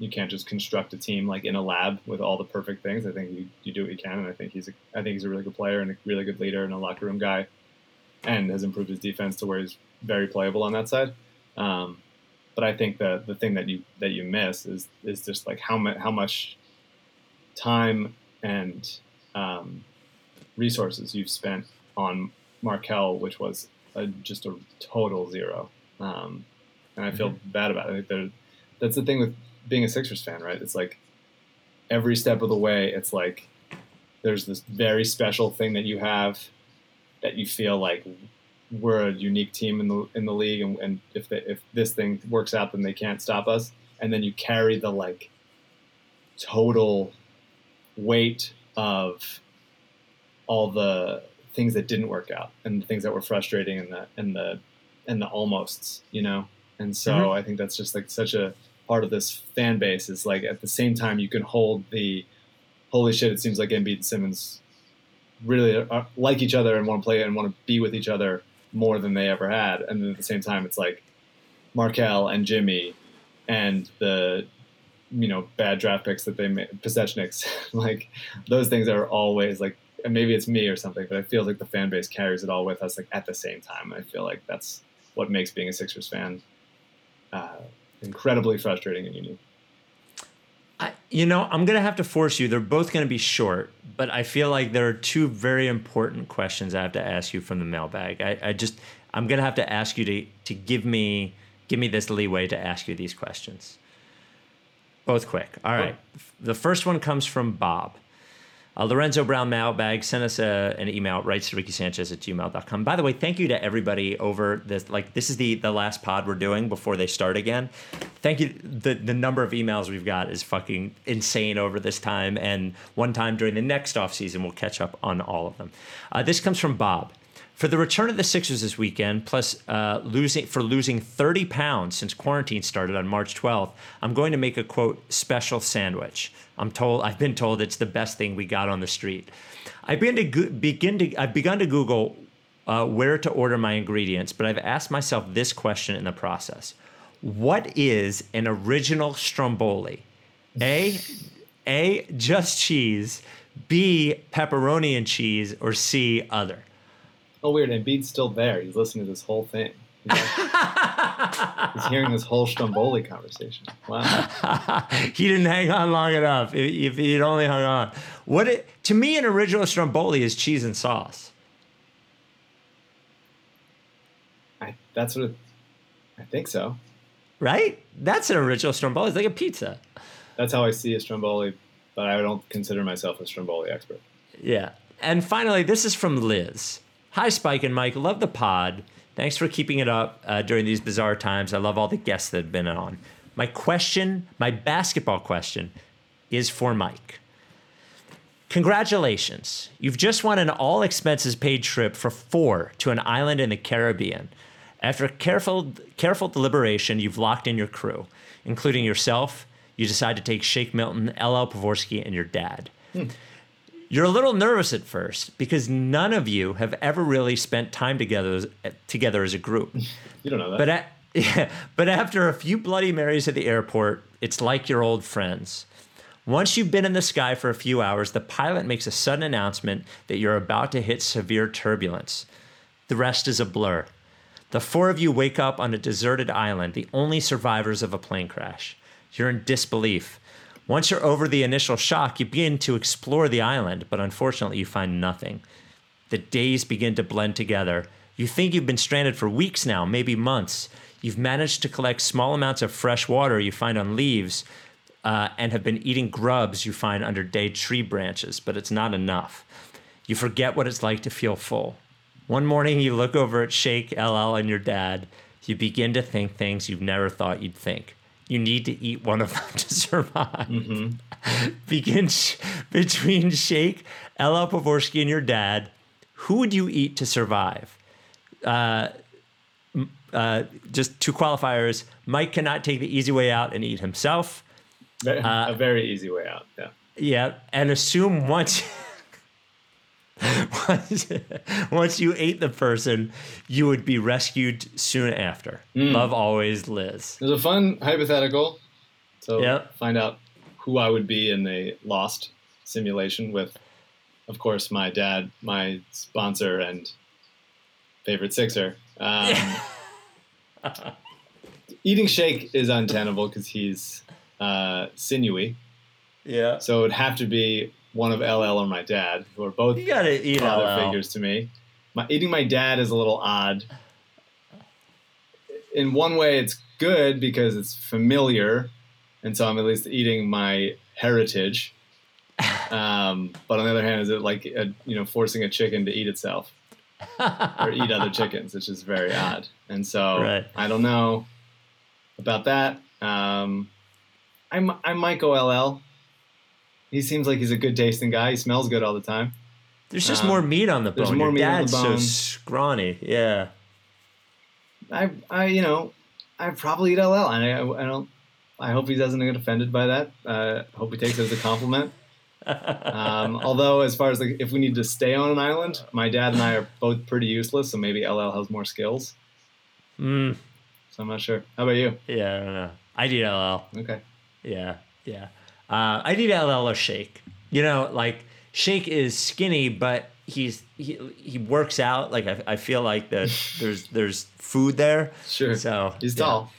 you can't just construct a team like in a lab with all the perfect things. I think you, you do what you can, and I think he's a, I think he's a really good player and a really good leader and a locker room guy, and has improved his defense to where he's very playable on that side. Um, but I think the the thing that you that you miss is is just like how much how much time and um, resources you've spent on Markelle, which was a, just a total zero. Um, and I feel bad about it. I think there- that's the thing with being a Sixers fan, right? It's like every step of the way, it's like there's this very special thing that you have that you feel like we're a unique team in the in the league, and, and if they, if this thing works out, then they can't stop us. And then you carry the like total weight of all the things that didn't work out and the things that were frustrating and the and the and the almosts, you know. And so Mhm. I think that's just like such a part of this fan base is like at the same time you can hold the holy shit. It seems like Embiid and Simmons really are, like each other and want to play and want to be with each other more than they ever had. And then at the same time, it's like Markelle and Jimmy and the you know bad draft picks that they made, Pasecniks. like those things are always like maybe it's me or something, but I feel like the fan base carries it all with us like at the same time. I feel like that's what makes being a Sixers fan uh, incredibly frustrating and unique. I, you know, I'm gonna have to force you. They're both gonna be short, but I feel like there are two very important questions I have to ask you from the mailbag. I, I just, I'm gonna have to ask you to to give me give me this leeway to ask you these questions. Both quick. All right. The first one comes from Bob. Uh, Lorenzo Brown mailbag sent us a, an email writes to Ricky Sanchez at gmail.com. By the way, thank you to everybody over this. Like, this is the, the last pod we're doing before they start again. Thank you. The, the number of emails we've got is fucking insane over this time. And one time during the next off season, we'll catch up on all of them. Uh, this comes from Bob. For the return of the Sixers this weekend, plus uh, losing for losing 30 pounds since quarantine started on March 12th, I'm going to make a quote special sandwich. I'm told I've been told it's the best thing we got on the street. I've been to go- begin to I've begun to Google uh, where to order my ingredients, but I've asked myself this question in the process: What is an original stromboli? A, A, just cheese. B, pepperoni and cheese, or C, other. Oh, weird. And Bede's still there. He's listening to this whole thing. He's, hearing this whole Stromboli conversation. Wow. he didn't hang on long enough. If, if he'd only hung on, what it, to me an original stromboli is cheese and sauce. I, that's what it, I think so. Right? That's an original stromboli. It's like a pizza. That's how I see a Stromboli, but I don't consider myself a Stromboli expert. Yeah. And finally, this is from Liz. Hi, Spike and Mike. Love the pod. Thanks for keeping it up uh, during these bizarre times. I love all the guests that have been on. My question, my basketball question, is for Mike. Congratulations. You've just won an all expenses paid trip for four to an island in the Caribbean. After careful, careful deliberation, you've locked in your crew, including yourself. You decide to take Shake Milton, LL Pavorsky, and your dad. You're a little nervous at first because none of you have ever really spent time together as, together as a group. You don't know that. But a, yeah, but after a few Bloody Marys at the airport, it's like your old friends. Once you've been in the sky for a few hours, the pilot makes a sudden announcement that you're about to hit severe turbulence. The rest is a blur. The four of you wake up on a deserted island, the only survivors of a plane crash. You're in disbelief. Once you're over the initial shock, you begin to explore the island, but unfortunately, you find nothing. The days begin to blend together. You think you've been stranded for weeks now, maybe months. You've managed to collect small amounts of fresh water you find on leaves uh, and have been eating grubs you find under dead tree branches, but it's not enough. You forget what it's like to feel full. One morning, you look over at Shake, LL, and your dad. You begin to think things you've never thought you'd think. You need to eat one of them to survive. Begin sh- between Shake, LL Pavorsky, and your dad. Who would you eat to survive? Uh, uh, just two qualifiers. Mike cannot take the easy way out and eat himself. Uh, a very easy way out. Yeah. Yeah, and assume once once, once you ate the person, you would be rescued soon after. Love always, Liz. There's a fun hypothetical. So Yep. find out who I would be in a lost simulation with, of course, my dad, my sponsor, and favorite Sixer. Um, eating shake is untenable because he's uh, sinewy. Yeah. So it would have to be one of LL or my dad, who are both You gotta eat father LL. figures to me. My, eating my dad is a little odd. In one way, it's good because it's familiar, and so I'm at least eating my heritage. Um, but on the other hand, is it like a, you know forcing a chicken to eat itself or eat other chickens? It's just very odd. And so Right. I don't know about that. Um, I might go LL. He seems like he's a good tasting guy. He smells good all the time. There's just Um, more meat on the bone. there's more Your meat on the dad's so scrawny. Yeah. I, I, you know, I probably eat LL, and I, I don't. I hope he doesn't get offended by that. Uh, I hope he takes it as a compliment. Um, although, as far as like, if we need to stay on an island, my dad and I are both pretty useless, so maybe LL has more skills. Mm, So I'm not sure. How about you? yeah, I don't know. I'd eat LL. Okay. Yeah, yeah. Uh, I need LL or Shake. You know, like Shake is skinny, but he's he he works out. Like I, I feel like that there's there's food there. Sure. So He's yeah. tall.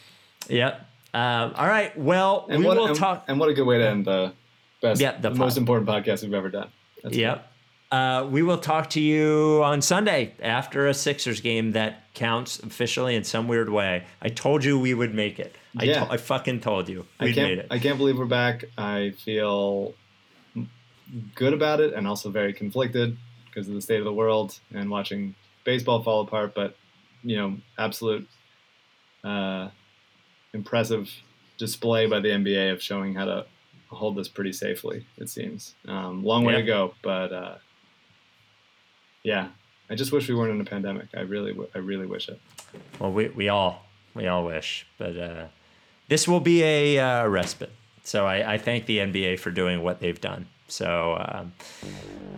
Yep. Um, all right. Well, And we what, will and, talk. and what a good way to end the best, Yeah, the the, most important podcast we've ever done. That's Yep. Uh, we will talk to you on Sunday after a Sixers game that counts officially in some weird way. I told you we would make it. I, Yeah. to- I fucking told you I we can't. made it. I can't believe we're back. I feel good about it, and also very conflicted because of the state of the world and watching baseball fall apart. But you know, absolute uh, impressive display by the NBA of showing how to hold this pretty safely. It seems um, long way Yeah. to go, but uh, yeah, I just wish we weren't in a pandemic. I really, w- I really wish it. Well, we, we all we all wish, but uh, this will be a uh, respite. So I, I thank the NBA for doing what they've done. So um,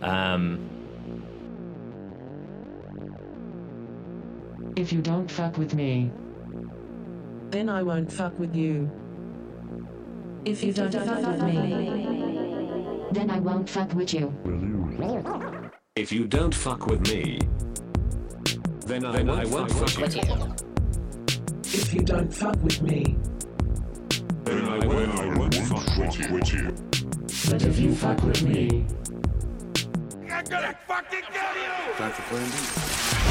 um, If you don't fuck with me, Then I won't fuck with you. if you don't fuck with me, then I won't fuck with you. If you don't fuck with me, then I, then I won't fuck with you. If you don't fuck with me, Then I won't, I won't fuck with you. With you. But if you fuck with me, I'm gonna fucking kill you! Time for plan B.